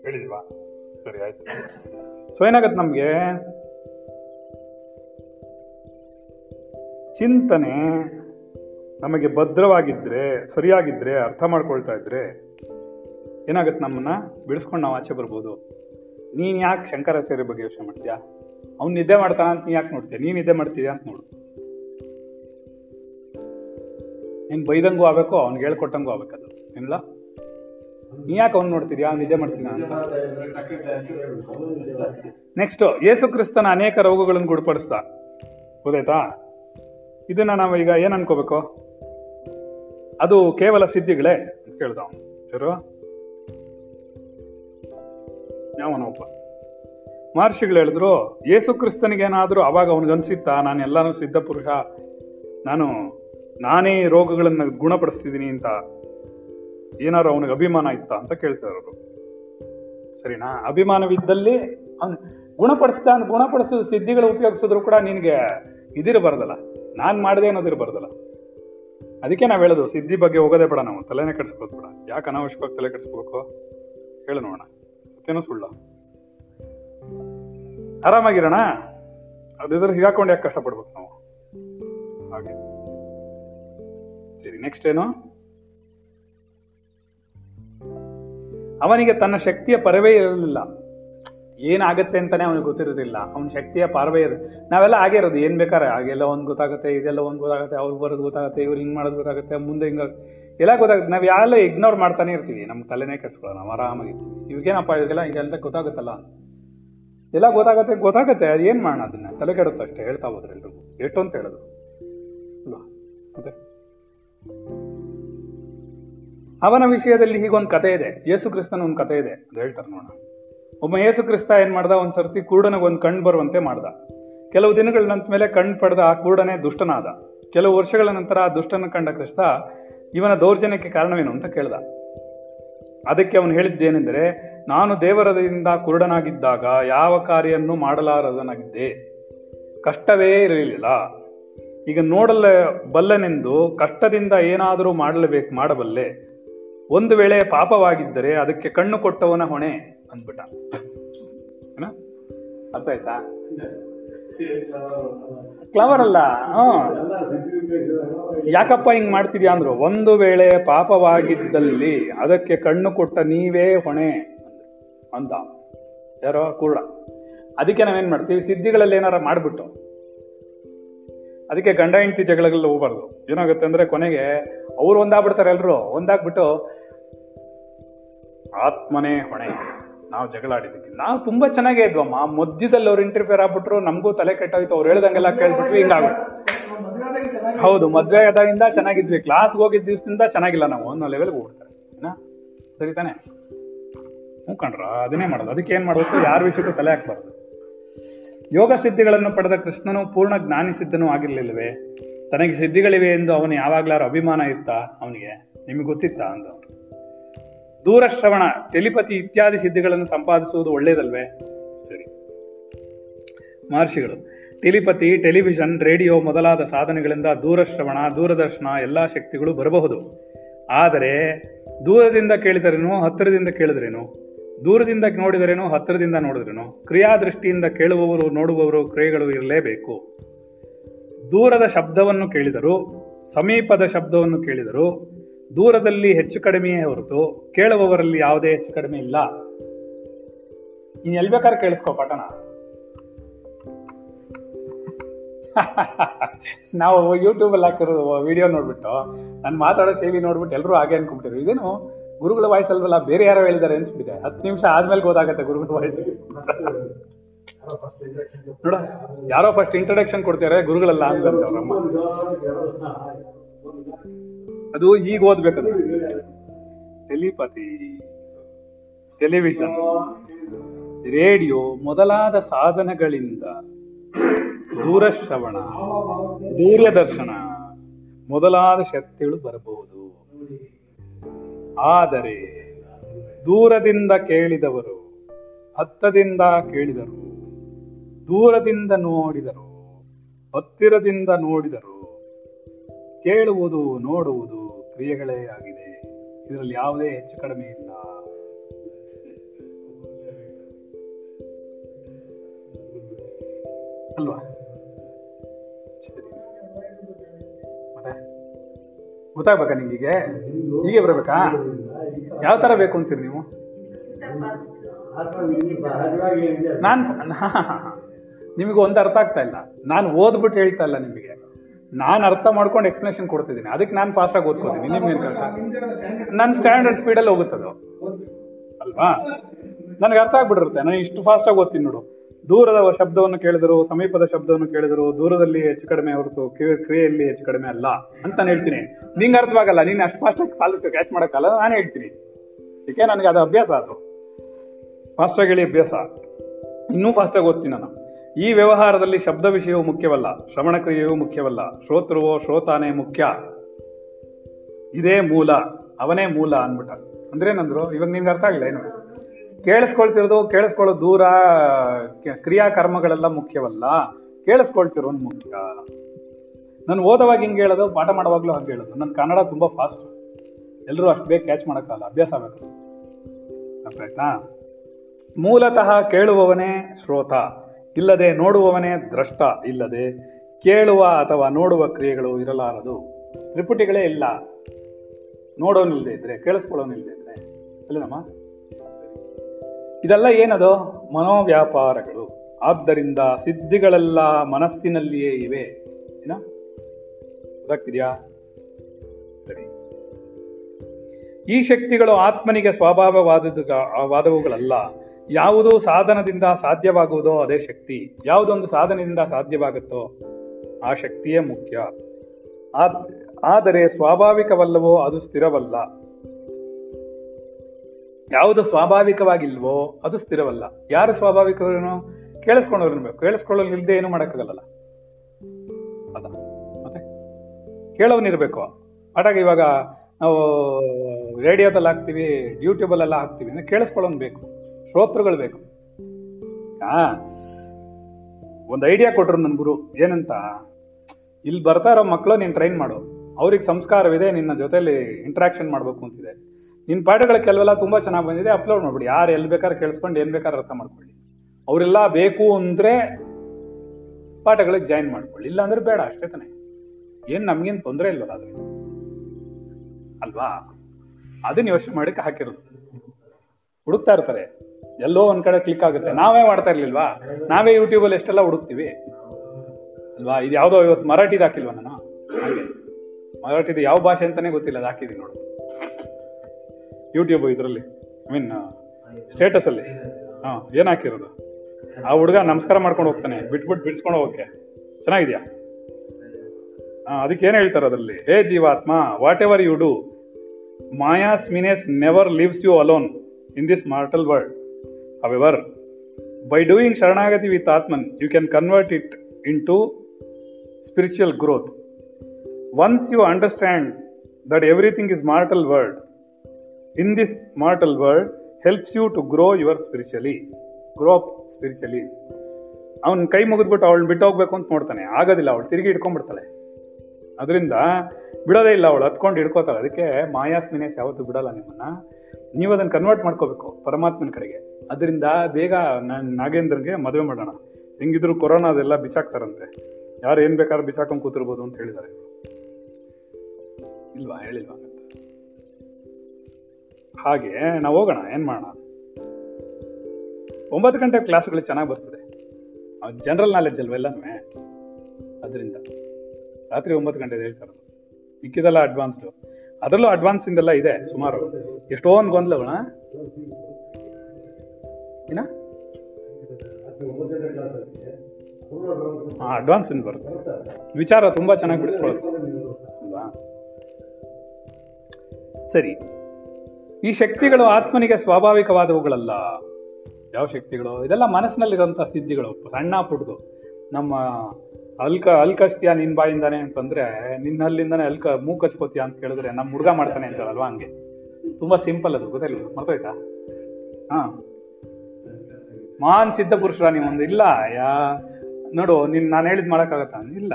A: ಹೇಳಿಲ್ವಾ ಸರಿ, ಆಯ್ತು. ಸೊ ಏನಾಗತ್ತೆ ನಮ್ಗೆ? ಚಿಂತನೆ ನಮಗೆ ಭದ್ರವಾಗಿದ್ದರೆ ಸರಿಯಾಗಿದ್ದರೆ ಅರ್ಥ ಮಾಡ್ಕೊಳ್ತಾ ಇದ್ದರೆ ಏನಾಗುತ್ತೆ ನಮ್ಮನ್ನು? ಬಿಡಿಸ್ಕೊಂಡು ನಾವು ಆಚೆ ಬರ್ಬೋದು. ನೀನು ಯಾಕೆ ಶಂಕರಾಚಾರ್ಯ ಬಗ್ಗೆ ಯೋಚನೆ ಮಾಡ್ತೀಯಾ? ಅವ್ನು ನಿದ್ದೆ ಮಾಡ್ತಾನ ಅಂತ ನೀ ಯಾಕೆ ನೋಡ್ತೀಯ? ನೀನು ನಿದ್ದೆ ಮಾಡ್ತೀಯಾ ಅಂತ ನೋಡು. ನೀನು ಬೈದಂಗೂ ಆಗಬೇಕು, ಅವ್ನಿಗೆ ಹೇಳ್ಕೊಟ್ಟಂಗೂ ಆಗ್ಬೇಕದು. ಏನಿಲ್ಲ ನೀ ಯಾಕೆ ಅವ್ನು ನೋಡ್ತಿದ್ಯಾ? ಅವ್ನು ನಿದ್ದೆ ಮಾಡ್ತೀನ ಅಂತ. ನೆಕ್ಸ್ಟ್ ಯೇಸು ಕ್ರಿಸ್ತನ ಅನೇಕ ರೋಗಗಳನ್ನು ಗುಣಪಡಿಸ್ದ. ಗೊತ್ತಾಯ್ತಾ? ಇದನ್ನ ನಾವು ಈಗ ಏನು ಅನ್ಕೋಬೇಕು? ಅದು ಕೇವಲ ಸಿದ್ಧಿಗಳೇ ಅಂತ ಕೇಳ್ದ ಯಾರು? ಯಾವನೊಬ್ಬ ಮಹರ್ಷಿಗಳು ಹೇಳಿದ್ರು, ಯೇಸು ಕ್ರಿಸ್ತನಿಗೇನಾದರೂ ಅವಾಗ ಅವನಿಗನ್ಸಿತ್ತಾ ನಾನು ಎಲ್ಲಾನು ಸಿದ್ಧ ಪುರುಷ. ನಾನು, ನಾನೇ ರೋಗಗಳನ್ನು ಗುಣಪಡಿಸ್ತಿದ್ದೀನಿ ಅಂತ. ಏನಾರು ಅವನಿಗೆ ಅಭಿಮಾನ ಇತ್ತ? ಅಂತ ಕೇಳ್ತಾರೆ ಅವರು. ಸರಿನಾ? ಅಭಿಮಾನವಿದ್ದಲ್ಲಿ ಅವ್ನು ಗುಣಪಡಿಸ್ತಾ ಗುಣಪಡಿಸಿದ ಸಿದ್ಧಿಗಳು ಉಪಯೋಗಿಸಿದ್ರು ಕೂಡ ನಿನಗೆ ಇದಿರಬಾರ್ದಲ್ಲ. ನಾನು ಮಾಡಿದೆ ಅನ್ನೋದಿರಬಾರ್ದಲ್ಲ. ಅದಕ್ಕೆ ನಾವು ಹೇಳೋದು, ಸಿದ್ಧಿ ಬಗ್ಗೆ ಹೋಗೋದೇ ಬೇಡ ನಾವು, ತಲೆನೇ ಕೆಡಿಸ್ಕೋದು ಬೇಡ. ಯಾಕೆ ಅನಾವಶ್ಯಕವಾಗಿ ತಲೆ ಕೆಡಿಸ್ಬೇಕು ಹೇಳು ನೋಡೋಣ. ಸತ್ಯನೂ ಸುಳ್ಳ. ಆರಾಮಾಗಿರೋಣ? ಅದಿದ್ರೆ ಸಿಗಾಕೊಂಡು ಯಾಕೆ ಕಷ್ಟಪಡ್ಬೇಕು ನಾವು? ಹಾಗೆ. ಸರಿ ನೆಕ್ಸ್ಟ್ ಏನು? ಅವನಿಗೆ ತನ್ನ ಶಕ್ತಿಯ ಪರವೇ ಇರಲಿಲ್ಲ. ಏನಾಗತ್ತೆ ಅಂತಾನೆ ಅವ್ನಿಗೆ ಗೊತ್ತಿರೋದಿಲ್ಲ. ಅವ್ನ ಶಕ್ತಿಯ ಪಾರ್ವೇ ಇರೋದು. ನಾವೆಲ್ಲ ಹಾಗೆ ಇರೋದು. ಬೇಕಾದ್ರೆ ಆಗೆಲ್ಲ ಒಂದ್ ಗೊತ್ತಾಗುತ್ತೆ, ಇದೆಲ್ಲ ಒಂದು ಗೊತ್ತಾಗುತ್ತೆ, ಅವ್ರು ಬರೋದು ಗೊತ್ತಾಗುತ್ತೆ, ಇವ್ರು ಹಿಂಗೆ ಮಾಡೋದು ಗೊತ್ತಾಗುತ್ತೆ, ಮುಂದೆ ಹಿಂಗೆ ಎಲ್ಲ ಗೊತ್ತಾಗುತ್ತೆ. ನಾವು ಯಾವೆಲ್ಲ ಇಗ್ನೋರ್ ಮಾಡ್ತಾನೆ ಇರ್ತೀವಿ. ನಮ್ಮ ತಲೆನೇ ಕೆಡ್ಸ್ಕೊಳ್ಳೋ ನಾವು ಆರಾಮಾಗಿ ಇವಾಗೇನಪ್ಪ ಇವಾಗೆಲ್ಲ ಅಂತ ಗೊತ್ತಾಗುತ್ತಲ್ಲ? ಎಲ್ಲ ಗೊತ್ತಾಗುತ್ತೆ ಗೊತ್ತಾಗುತ್ತೆ. ಅದು ಏನು ಮಾಡೋಣ ಅದನ್ನ? ತಲೆ ಕೆಡುತ್ತೆ ಅಷ್ಟೇ, ಹೇಳ್ತಾ ಹೋದ್ರೆ ಎಲ್ರಿಗೂ. ಎಷ್ಟು ಅಂತ ಹೇಳೋದು. ಅಲ್ವಾ ಅದೇ ಅವನ ವಿಷಯದಲ್ಲಿ ಹೀಗೊಂದು ಕತೆ ಇದೆ. ಯೇಸು ಕ್ರಿಸ್ತನ ಒಂದು ಕತೆ ಇದೆ. ಅದು ಹೇಳ್ತಾರೆ ನೋಡೋಣ. ಒಬ್ಬ ಯೇಸು ಕ್ರಿಸ್ತ ಏನ್ ಮಾಡ್ದ? ಒಂದ್ ಸರ್ತಿ ಕುರುಡನಿಗೆ ಒಂದು ಬರುವಂತೆ ಮಾಡ್ದ. ಕೆಲವು ದಿನಗಳ ನಂತ ಮೇಲೆ ಕಣ್ಣು ಪಡೆದ ಆ ಕೂಡನೇ ದುಷ್ಟನಾದ. ಕೆಲವು ವರ್ಷಗಳ ನಂತರ ಆ ದುಷ್ಟನ ಕಂಡ ಕ್ರಿಸ್ತ ಇವನ ದೌರ್ಜನ್ಯಕ್ಕೆ ಕಾರಣವೇನು ಅಂತ ಕೇಳ್ದ. ಅದಕ್ಕೆ ಅವನು ಹೇಳಿದ್ದೇನೆಂದರೆ, ನಾನು ದೇವರದಿಂದ ಕುರುಡನಾಗಿದ್ದಾಗ ಯಾವ ಕಾರ್ಯವನ್ನು ಮಾಡಲಾರದನಾಗಿದ್ದೆ. ಕಷ್ಟವೇ ಇರಲಿಲ್ಲ. ಈಗ ನೋಡಲ ಬಲ್ಲನೆಂದು ಕಷ್ಟದಿಂದ ಏನಾದರೂ ಮಾಡಲೇಬೇಕು, ಮಾಡಬಲ್ಲೆ. ಒಂದು ವೇಳೆ ಪಾಪವಾಗಿದ್ದರೆ ಅದಕ್ಕೆ ಕಣ್ಣು ಕೊಟ್ಟವನ ಹೊಣೆ. ಅಂದ್ಬಿಟ್ಟ. ಅರ್ಥ ಆಯ್ತಾ? ಕ್ಲವರ್ ಅಲ್ಲ. ಯಾಕಪ್ಪ ಹಿಂಗ್ ಮಾಡ್ತಿದ್ಯಾ ಅಂದ್ರು ಒಂದು ವೇಳೆ ಪಾಪವಾಗಿದ್ದಲ್ಲಿ ಅದಕ್ಕೆ ಕಣ್ಣು ಕೊಟ್ಟ ನೀವೇ ಹೊಣೆ ಅಂತ. ಯಾರೋ ಕೂಡ ಅದಕ್ಕೆ ನಾವೇನ್ ಮಾಡ್ತೀವಿ? ಸಿದ್ಧಿಗಳಲ್ಲಿ ಏನಾರ ಮಾಡ್ಬಿಟ್ಟು. ಅದಕ್ಕೆ ಗಂಡ ಹೆಂಡತಿ ಜಗಳಗಳಲ್ಲಿ ಹೋಗ್ಬಾರ್ದು. ಏನಾಗುತ್ತೆ ಅಂದ್ರೆ ಕೊನೆಗೆ ಅವ್ರು ಒಂದಾಗ್ಬಿಡ್ತಾರೆ ಎಲ್ರು. ಒಂದಾಗ್ಬಿಟ್ಟು ಆತ್ಮನೇ ಹೊಣೆ. ನಾವು ಜಗಳ ಆಡಿದ್ದಕ್ಕೆ. ನಾವು ತುಂಬಾ ಚೆನ್ನಾಗೇ ಇದ್ವಮ್ಮ ಮಧ್ಯದಲ್ಲಿ ಅವ್ರು ಇಂಟರ್ಫಿಯರ್ ಆಗ್ಬಿಟ್ರು, ನಮಗೂ ತಲೆ ಕೆಟ್ಟೋಯ್ತು. ಅವ್ರು ಹೇಳ್ದಂಗೆಲ್ಲ ಕೇಳ್ಬಿಟ್ವಿ ಹಿಂಗಾಗುತ್ತೆ ಹೌದು, ಮದ್ವೆ ಆದಾಗಿಂದ ಚೆನ್ನಾಗಿದ್ವಿ. ಕ್ಲಾಸ್ಗೆ ಹೋಗಿದ್ದ ದಿವಸದಿಂದ ಚೆನ್ನಾಗಿಲ್ಲ ನಾವು. ಅನ್ನೋ ಲೆವೆಲ್ಗೆ ಹೋಗ್ಬಿಡ್ತಾರೆ. ಏನಾ? ಸರಿ ತಾನೆ. ಹ್ಞೂ ಕಂಡ್ರ ಅದನ್ನೇ ಮಾಡೋದು. ಅದಕ್ಕೆ ಏನು ಮಾಡ್ಬೇಕು ಯಾರ ವಿಷಯಕ್ಕೂ ತಲೆ ಹಾಕ್ಬಾರ್ದು. ಯೋಗ ಸಿದ್ಧಿಗಳನ್ನು ಪಡೆದ ಕೃಷ್ಣನು ಪೂರ್ಣ ಜ್ಞಾನಿ ಸಿದ್ಧನೂ ಆಗಿರಲಿಲ್ಲವೇ? ತನಗೆ ಸಿದ್ಧಿಗಳಿವೆ ಎಂದು ಅವನು ಯಾವಾಗ್ಲಾರು ಅಭಿಮಾನ ಇತ್ತ? ಅವನಿಗೆ ನಿಮಗೆ ಗೊತ್ತಿತ್ತಾ ಅಂದವನು ದೂರಶ್ರವಣ, ಟೆಲಿಪತಿ ಇತ್ಯಾದಿ ಸಿದ್ಧಿಗಳನ್ನು ಸಂಪಾದಿಸುವುದು ಒಳ್ಳೆಯದಲ್ವೇ ಸರಿ. ಮಹರ್ಷಿಗಳು, ಟೆಲಿಪತಿ, ಟೆಲಿವಿಷನ್, ರೇಡಿಯೋ ಮೊದಲಾದ ಸಾಧನೆಗಳಿಂದ ದೂರಶ್ರವಣ, ದೂರದರ್ಶನ ಎಲ್ಲ ಶಕ್ತಿಗಳು ಬರಬಹುದು. ಆದರೆ, ದೂರದಿಂದ ಕೇಳಿದರೇನು, ಹತ್ತಿರದಿಂದ ಕೇಳಿದ್ರೇನು? ದೂರದಿಂದ ನೋಡಿದರೇನು, ಹತ್ತಿರದಿಂದ ನೋಡಿದ್ರೇನು? ಕ್ರಿಯಾದೃಷ್ಟಿಯಿಂದ ಕೇಳುವವರು, ನೋಡುವವರು, ಕ್ರಿಯೆಗಳು ಇರಲೇಬೇಕು. ದೂರದ ಶಬ್ದವನ್ನು ಕೇಳಿದರು, ಸಮೀಪದ ಶಬ್ದವನ್ನು ಕೇಳಿದರು ದೂರದಲ್ಲಿ ಹೆಚ್ಚು ಕಡಿಮೆಯೇ ಹೊರತು ಕೇಳುವವರಲ್ಲಿ ಯಾವುದೇ ಹೆಚ್ಚು ಕಡಿಮೆ ಇಲ್ಲ. ನೀನ್ ಎಲ್ ಬೇಕಾದ್ರೆ ಕೇಳಿಸ್ಕೋ ಪಟಣ ನಾವು ಯೂಟ್ಯೂಬಲ್ಲಿ ಹಾಕಿರೋದು ವಿಡಿಯೋ ನೋಡ್ಬಿಟ್ಟು, ನಾನು ಮಾತಾಡೋ ಶೈಲಿ ನೋಡ್ಬಿಟ್ಟು ಎಲ್ಲರೂ ಹಾಗೆ ಅನ್ಕೊಂಬಿಟ್ಟಿರು ಇದೇನು ಗುರುಗಳ ವಾಯ್ಸ್ ಅಲ್ವಲ್ಲ, ಬೇರೆ ಯಾರೋ ಹೇಳಿದ್ದಾರೆ ಅನ್ಸ್ಬಿಟ್ಟಿದೆ. ಹತ್ತು ನಿಮಿಷ ಆದ್ಮೇಲೆ ಗೊತ್ತಾಗತ್ತೆ ಗುರುಗಳ ವಾಯ್ಸ್ ನೋಡ, ಯಾರೋ ಫಸ್ಟ್ ಇಂಟ್ರಡಕ್ಷನ್ ಕೊಡ್ತಾರೆ ಗುರುಗಳಲ್ಲ ಅಮ್ಮ ಅದು ಈಗ ಓದ್ಬೇಕದು ಟೆಲಿಪತಿ, ಟೆಲಿವಿಷನ್, ರೇಡಿಯೋ ಮೊದಲಾದ ಸಾಧನಗಳಿಂದ ದೂರಶ್ರವಣ ದೂರದರ್ಶನ ಮೊದಲಾದ ಶಕ್ತಿಗಳು ಬರಬಹುದು. ಆದರೆ ದೂರದಿಂದ ಕೇಳಿದವರು, ಹತ್ತದಿಂದ ಕೇಳಿದರು, ದೂರದಿಂದ ನೋಡಿದರು, ಹತ್ತಿರದಿಂದ ನೋಡಿದರು, ಕೇಳುವುದು, ನೋಡುವುದು ಕ್ರಿಯೆಗಳೇ ಆಗಿದೆ. ಇದರಲ್ಲಿ ಯಾವುದೇ ಹೆಚ್ಚು ಕಡಿಮೆ ಇಲ್ಲ. ಅಲ್ವಾ? ಮತ್ತೆ? ಗೊತ್ತಾಗ್ಬೇಕಾ ನಿಮಗೆ ಹೀಗೆ ಬರಬೇಕಾ? ಯಾವ ತರ ಬೇಕು ಅಂತೀರಿ ನೀವು? ನಾನು ನಿಮಗೆ ಒಂದು ಅರ್ಥ ಆಗ್ತಾ ಇಲ್ಲ. ನಾನು ಓದ್ಬಿಟ್ಟು ಹೇಳ್ತಾ ಇಲ್ಲ ನಿಮಗೆ. ನಾನು ಅರ್ಥ ಮಾಡ್ಕೊಂಡು ಎಕ್ಸ್ಪ್ಲನೇಷನ್ ಕೊಡ್ತಿದ್ದೀನಿ. ಅದಕ್ಕೆ ನಾನು ಫಾಸ್ಟಾಗಿ ಓದ್ಕೋತೀನಿ. ನಿಮ್ಗೆ ಕಷ್ಟ? ನನ್ನ ಸ್ಟ್ಯಾಂಡರ್ಡ್ ಸ್ಪೀಡಲ್ಲಿ ಹೋಗುತ್ತದು. ಅಲ್ವಾ? ನನಗೆ ಅರ್ಥ ಆಗ್ಬಿಟ್ಟಿರುತ್ತೆ. ನಾನು ಇಷ್ಟು ಫಾಸ್ಟ್ ಆಗಿ ಓದ್ತೀನಿ ನೋಡು. ದೂರದ ಶಬ್ದವನ್ನು ಕೇಳಿದರು, ಸಮೀಪದ ಶಬ್ದವನ್ನು ಕೇಳಿದರು, ದೂರದಲ್ಲಿ ಹೆಚ್ಚು ಕಡಿಮೆ ಹೊರತು ಕ್ರಿಯೆಯಲ್ಲಿ ಹೆಚ್ಚು ಕಡಿಮೆ ಅಲ್ಲ ಅಂತ ನಾನು ಹೇಳ್ತೀನಿ. ನಿಂಗೆ ಅರ್ಥವಾಗಲ್ಲ. ನೀನು ಅಷ್ಟು ಫಾಸ್ಟ್ ಆಗಿ ಸಾಲ ಕ್ಯಾಚ್ ಮಾಡೋಕ್ಕಲ್ಲ ನಾನು ಹೇಳ್ತೀನಿ. ಏಕೆ ನನಗೆ ಅದು ಅಭ್ಯಾಸ ಅದು. ಫಾಸ್ಟಾಗಿ ಹೇಳಿ ಅಭ್ಯಾಸ. ಇನ್ನೂ ಫಾಸ್ಟಾಗಿ ಓದ್ತೀನಿ ನಾನು. ಈ ವ್ಯವಹಾರದಲ್ಲಿ ಶಬ್ದ ವಿಷಯವೂ ಮುಖ್ಯವಲ್ಲ, ಶ್ರವಣ ಕ್ರಿಯೆಯೂ ಮುಖ್ಯವಲ್ಲ, ಶ್ರೋತೃವೋ ಶ್ರೋತಾನೇ ಮುಖ್ಯ. ಇದೇ ಮೂಲ, ಅವನೇ ಮೂಲ ಅಂದ್ಬಿಟ್ಟ. ಅಂದ್ರೆ ಏನಂದ್ರು ಇವಾಗ ನಿನ್ಗೆ ಅರ್ಥ ಆಗಲಿಲ್ಲ ಏನು? ಕೇಳಿಸ್ಕೊಳ್ತಿರೋದು, ಕೇಳಿಸ್ಕೊಳ್ಳೋ ದೂರ ಕ್ರಿಯಾ ಕ್ರಿಯಾಕರ್ಮಗಳೆಲ್ಲ ಮುಖ್ಯವಲ್ಲ ಕೇಳಿಸ್ಕೊಳ್ತಿರೋದು ಮುಖ್ಯ. ನಾನು ಓದೋವಾಗ ಹಿಂಗೆ ಹೇಳೋದು, ಪಾಠ ಮಾಡುವಾಗಲೂ ಹಾಗೆ ಹೇಳೋದು. ನನ್ನ ಕನ್ನಡ ತುಂಬ ಫಾಸ್ಟ್ ಎಲ್ಲರೂ ಅಷ್ಟು ಬೇಗ ಕ್ಯಾಚ್ ಮಾಡೋಕ್ಕಲ್ಲ ಅಭ್ಯಾಸ ಆಗಬೇಕು. ಅರ್ಥ ಆಯ್ತಾ? ಮೂಲತಃ ಕೇಳುವವನೇ ಶ್ರೋತ. ಇಲ್ಲದೆ ನೋಡುವವನೇ ದ್ರಷ್ಟ ಇಲ್ಲದೆ ಕೇಳುವ ಅಥವಾ ನೋಡುವ ಕ್ರಿಯೆಗಳು ಇರಲಾರದು. ತ್ರಿಪುಟಿಗಳೇ ಇಲ್ಲ. ನೋಡೋನಿಲ್ಲದೆ ಇದ್ರೆ ಕೇಳಿಸ್ಕೊಳ್ಳೋನಿಲ್ಲದೆ ಇದ್ರೆ. ಅಲ್ಲೇನಮ್ಮ? ಇದೆಲ್ಲ ಏನದು? ಮನೋವ್ಯಾಪಾರಗಳು. ಆದ್ದರಿಂದ ಸಿದ್ಧಿಗಳೆಲ್ಲ ಮನಸ್ಸಿನಲ್ಲಿಯೇ ಇವೆ. ಏನ? ಗೊತ್ತಾಗ್ತಿದ್ಯಾ? ಸರಿ. ಈ ಶಕ್ತಿಗಳು ಆತ್ಮನಿಗೆ ಸ್ವಭಾವವಾದದ್ದು ವಾದವುಗಳಲ್ಲ. ಯಾವುದು ಸಾಧನದಿಂದ ಸಾಧ್ಯವಾಗುವುದೋ ಅದೇ ಶಕ್ತಿ. ಯಾವುದೊಂದು ಸಾಧನದಿಂದ ಸಾಧ್ಯವಾಗುತ್ತೋ ಆ ಶಕ್ತಿಯೇ ಮುಖ್ಯ. ಆದ್- ಆದರೆ ಸ್ವಾಭಾವಿಕವಲ್ಲವೋ ಅದು ಸ್ಥಿರವಲ್ಲ. ಯಾವುದು ಸ್ವಾಭಾವಿಕವಾಗಿಲ್ವೋ ಅದು ಸ್ಥಿರವಲ್ಲ. ಯಾರು ಸ್ವಾಭಾವಿಕವೇನು ಬೇಕು? ಕೇಳಿಸ್ಕೊಳ್ಳೋರು ಇಲ್ಲದೆ ಏನು ಮಾಡೋಕ್ಕಾಗಲ್ಲ. ಅದ. ಮತ್ತೆ? ಕೇಳೋನಿರ್ಬೇಕು ಪಾಠಾಗ ಇವಾಗ ನಾವು ರೇಡಿಯೋದಲ್ಲಿ ಹಾಕ್ತೀವಿ ಯೂಟ್ಯೂಬಲ್ಲೆಲ್ಲ ಹಾಕ್ತೀವಿ, ಅಂದ್ರೆ ಕೇಳಿಸ್ಕೊಳ್ಳೋನ್ ಬೇಕು. ಶ್ರೋತೃಗಳು ಬೇಕು. ಆ, ಒಂದು ಐಡಿಯಾ ಕೊಟ್ರು ನನ್ನ ಗುರು, ಏನಂತ? ಇಲ್ಲಿ ಬರ್ತಾ ಇರೋ ಮಕ್ಕಳು ನೀನು ಟ್ರೈನ್ ಮಾಡು. ಅವ್ರಿಗೆ ಸಂಸ್ಕಾರವಿದೆ, ನಿನ್ನ ಜೊತೆಲಿ ಇಂಟ್ರಾಕ್ಷನ್ ಮಾಡಬೇಕು ಅಂತಿದೆ. ನಿನ್ನ ಪಾಠಗಳ ಕೆಲವೆಲ್ಲ ತುಂಬ ಚೆನ್ನಾಗಿ ಬಂದಿದೆ ಅಪ್ಲೋಡ್ ಮಾಡ್ಬಿಡಿ. ಯಾರು ಎಲ್ಲಿ ಬೇಕಾದ್ರೆ ಕೇಳಿಸ್ಕೊಂಡು, ಏನು ಬೇಕಾದ್ರೆ ಅರ್ಥ ಮಾಡ್ಕೊಳ್ಳಿ. ಅವರೆಲ್ಲ ಬೇಕು ಅಂದರೆ ಪಾಠಗಳಿಗೆ ಜಾಯಿನ್ ಮಾಡ್ಕೊಳ್ಳಿ. ಇಲ್ಲ ಅಂದ್ರೆ ಬೇಡ, ಅಷ್ಟೇ ತಾನೆ. ಏನು ನಮಗೇನು ತೊಂದರೆ ಇಲ್ವಲ್ಲ ಅದು ಅಲ್ವಾ? ಅದನ್ನ ಯೋಚನೆ ಮಾಡಕ್ಕೆ ಹಾಕಿರೋದು. ಹುಡುಕ್ತಾ ಇರ್ತಾರೆ. ಎಲ್ಲೋ ಒಂದ್ ಕಡೆ ಕ್ಲಿಕ್ ಆಗುತ್ತೆ. ನಾವೇ ಮಾಡ್ತಾ ಇರ್ಲಿಲ್ವಾ? ನಾವೇ ಯೂಟ್ಯೂಬ್ ಅಲ್ಲಿ ಎಷ್ಟೆಲ್ಲ ಹುಡುಕ್ತಿವಿ? ಅಲ್ವಾ? ಇದು ಯಾವ್ದೋ ಇವತ್ತು ಮರಾಠಿದ್ ಹಾಕಿಲ್ವಾ ನಾನು? ಹಾಗೆ. ಮರಾಠಿದು ಯಾವ ಭಾಷೆ ಅಂತಾನೆ ಗೊತ್ತಿಲ್ಲ ಅದು ಹಾಕಿದೀನಿ ನೋಡು. ಯೂಟ್ಯೂಬ್ ಇದರಲ್ಲಿ. ಐ ಮೀನ್ ಸ್ಟೇಟಸ್ ಅಲ್ಲಿ. ಹಾ, ಏನ್ ಹಾಕಿರೋದು? ಆ ಹುಡುಗ ನಮಸ್ಕಾರ ಮಾಡ್ಕೊಂಡು ಹೋಗ್ತಾನೆ. ಬಿಟ್ಬಿಟ್ಟು ಬಿಟ್ಕೊಂಡು ಹೋಗಕ್ಕೆ. ಚೆನ್ನಾಗಿದ್ಯಾ? ಅದಕ್ಕೆ ಏನ್ ಹೇಳ್ತಾರೆ ಅದರಲ್ಲಿ? ಹೇ ಜೀವಾತ್ಮ whatever you do Maya's minions never leaves you alone in this mortal world However, by doing Sharanagati with Atman, you can convert it into spiritual growth. Once you understand that everything is mortal world, in this mortal world helps you to grow your spiritually, grow up spiritually. ಅವನ್ ಕೈ ಮುಗಿದ್ಬಿಟ್ಟು ಅವಳನ್ನ ಬಿಟ್ಟು ಹೋಗ್ಬೇಕು ಅಂತ ನೋಡ್ತಾನೆ ಆಗೋದಿಲ್ಲ ಅವಳು ತಿರುಗಿ ಇಟ್ಕೊಂಡ್ಬಿಡ್ತಾಳೆ ಅದರಿಂದ ಬಿಡೋದೇ ಇಲ್ಲ ಅವಳು ಹತ್ಕೊಂಡು ಹಿಡ್ಕೋತಾಳೆ ಅದಕ್ಕೆ ಮಾಯಾಸ್ ಮಿನೇಸ್ ಯಾವತ್ತೂ ಬಿಡಲ್ಲ ನಿಮ್ಮನ್ನ ನೀವು ಅದನ್ನು ಕನ್ವರ್ಟ್ ಮಾಡ್ಕೋಬೇಕು ಪರಮಾತ್ಮನ ಕಡೆಗೆ. ಅದರಿಂದ ಬೇಗ ನಾನು ನಾಗೇಂದ್ರನ್ಗೆ ಮದುವೆ ಮಾಡೋಣ. ಹೆಂಗಿದ್ರು ಕೊರೋನಾದೆಲ್ಲ ಬಿಚಾಕ್ತಾರಂತೆ ಯಾರು ಏನು ಬೇಕಾದ್ರೂ ಬಿಚಾಕೊಂಡು ಕೂತಿರ್ಬೋದು ಅಂತ ಹೇಳಿದ್ದಾರೆ. ಇಲ್ವಾ? ಹೇಳಿಲ್ವಾ ಹಾಗೆ ನಾವು ಹೋಗೋಣ, ಏನು ಮಾಡೋಣ? ಒಂಬತ್ತು ಗಂಟೆ ಕ್ಲಾಸ್ಗಳು ಚೆನ್ನಾಗಿ ಬರ್ತದೆ. ಜನರಲ್ ನಾಲೆಡ್ಜ್ ಅಲ್ವಾ ಎಲ್ಲ ಅದರಿಂದ. ರಾತ್ರಿ ಒಂಬತ್ತು ಗಂಟೆ ಹೇಳ್ತಾರೆ ಮಿಕ್ಕಿದೆಲ್ಲ ಅಡ್ವಾನ್ಸ್ಡು ಅದರಲ್ಲೂ ಅಡ್ವಾನ್ಸ್ ಇಂದೆಲ್ಲ ಇದೆ, ಸುಮಾರು. ಎಷ್ಟೊಂದು ಗೊಂದಲಗಳ ಏನ ಅಡ್ವಾನ್ಸ್ ಇಂದ ಬರುತ್ತೆ. ವಿಚಾರ ತುಂಬಾ ಚೆನ್ನಾಗಿ ಬಿಡಿಸ್ಕೊಳ್ಳುತ್ತೆ ಅಲ್ವಾ? ಸರಿ. ಈ ಶಕ್ತಿಗಳು ಆತ್ಮನಿಗೆ ಸ್ವಾಭಾವಿಕವಾದವುಗಳಲ್ಲ. ಯಾವ ಶಕ್ತಿಗಳು? ಇದೆಲ್ಲ ಮನಸ್ಸಿನಲ್ಲಿರುವಂತಹ ಸಿದ್ಧಿಗಳು, ಸಣ್ಣ ಪುಟ್ಟದು ನಮ್ಮ ಅಲ್ಕ ಅಲ್ಕಚ್ತೀಯ ನಿನ್ ಬಾಯಿಂದಾನೆ ಅಂತಂದ್ರೆ, ನಿನ್ನಲ್ಲಿಂದಾನೆ ಅಲ್ಕ ಮೂ ಕಚ್ಕೋತೀಯ ಅಂತ ಕೇಳಿದ್ರೆ ನಮ್ಮ ಹುಡುಗ ಮಾಡ್ತಾನೆ ಅಂತಾರಲ್ವಾ ಹಂಗೆ. ತುಂಬಾ ಸಿಂಪಲ್ ಅದು ಗೊತ್ತಿಲ್ಲ ಮರ್ತೋಯ್ತಾ? ಹಾ. ಮಾನ್ ಸಿದ್ಧ ಪುರುಷರ ನೀವೊಂದು. ಇಲ್ಲ, ಯಾ, ನೋಡು, ನಿನ್, ನಾನು ಹೇಳಿದ್ ಮಾಡಕ್ಕಾಗತ್ತ? ಇಲ್ಲ.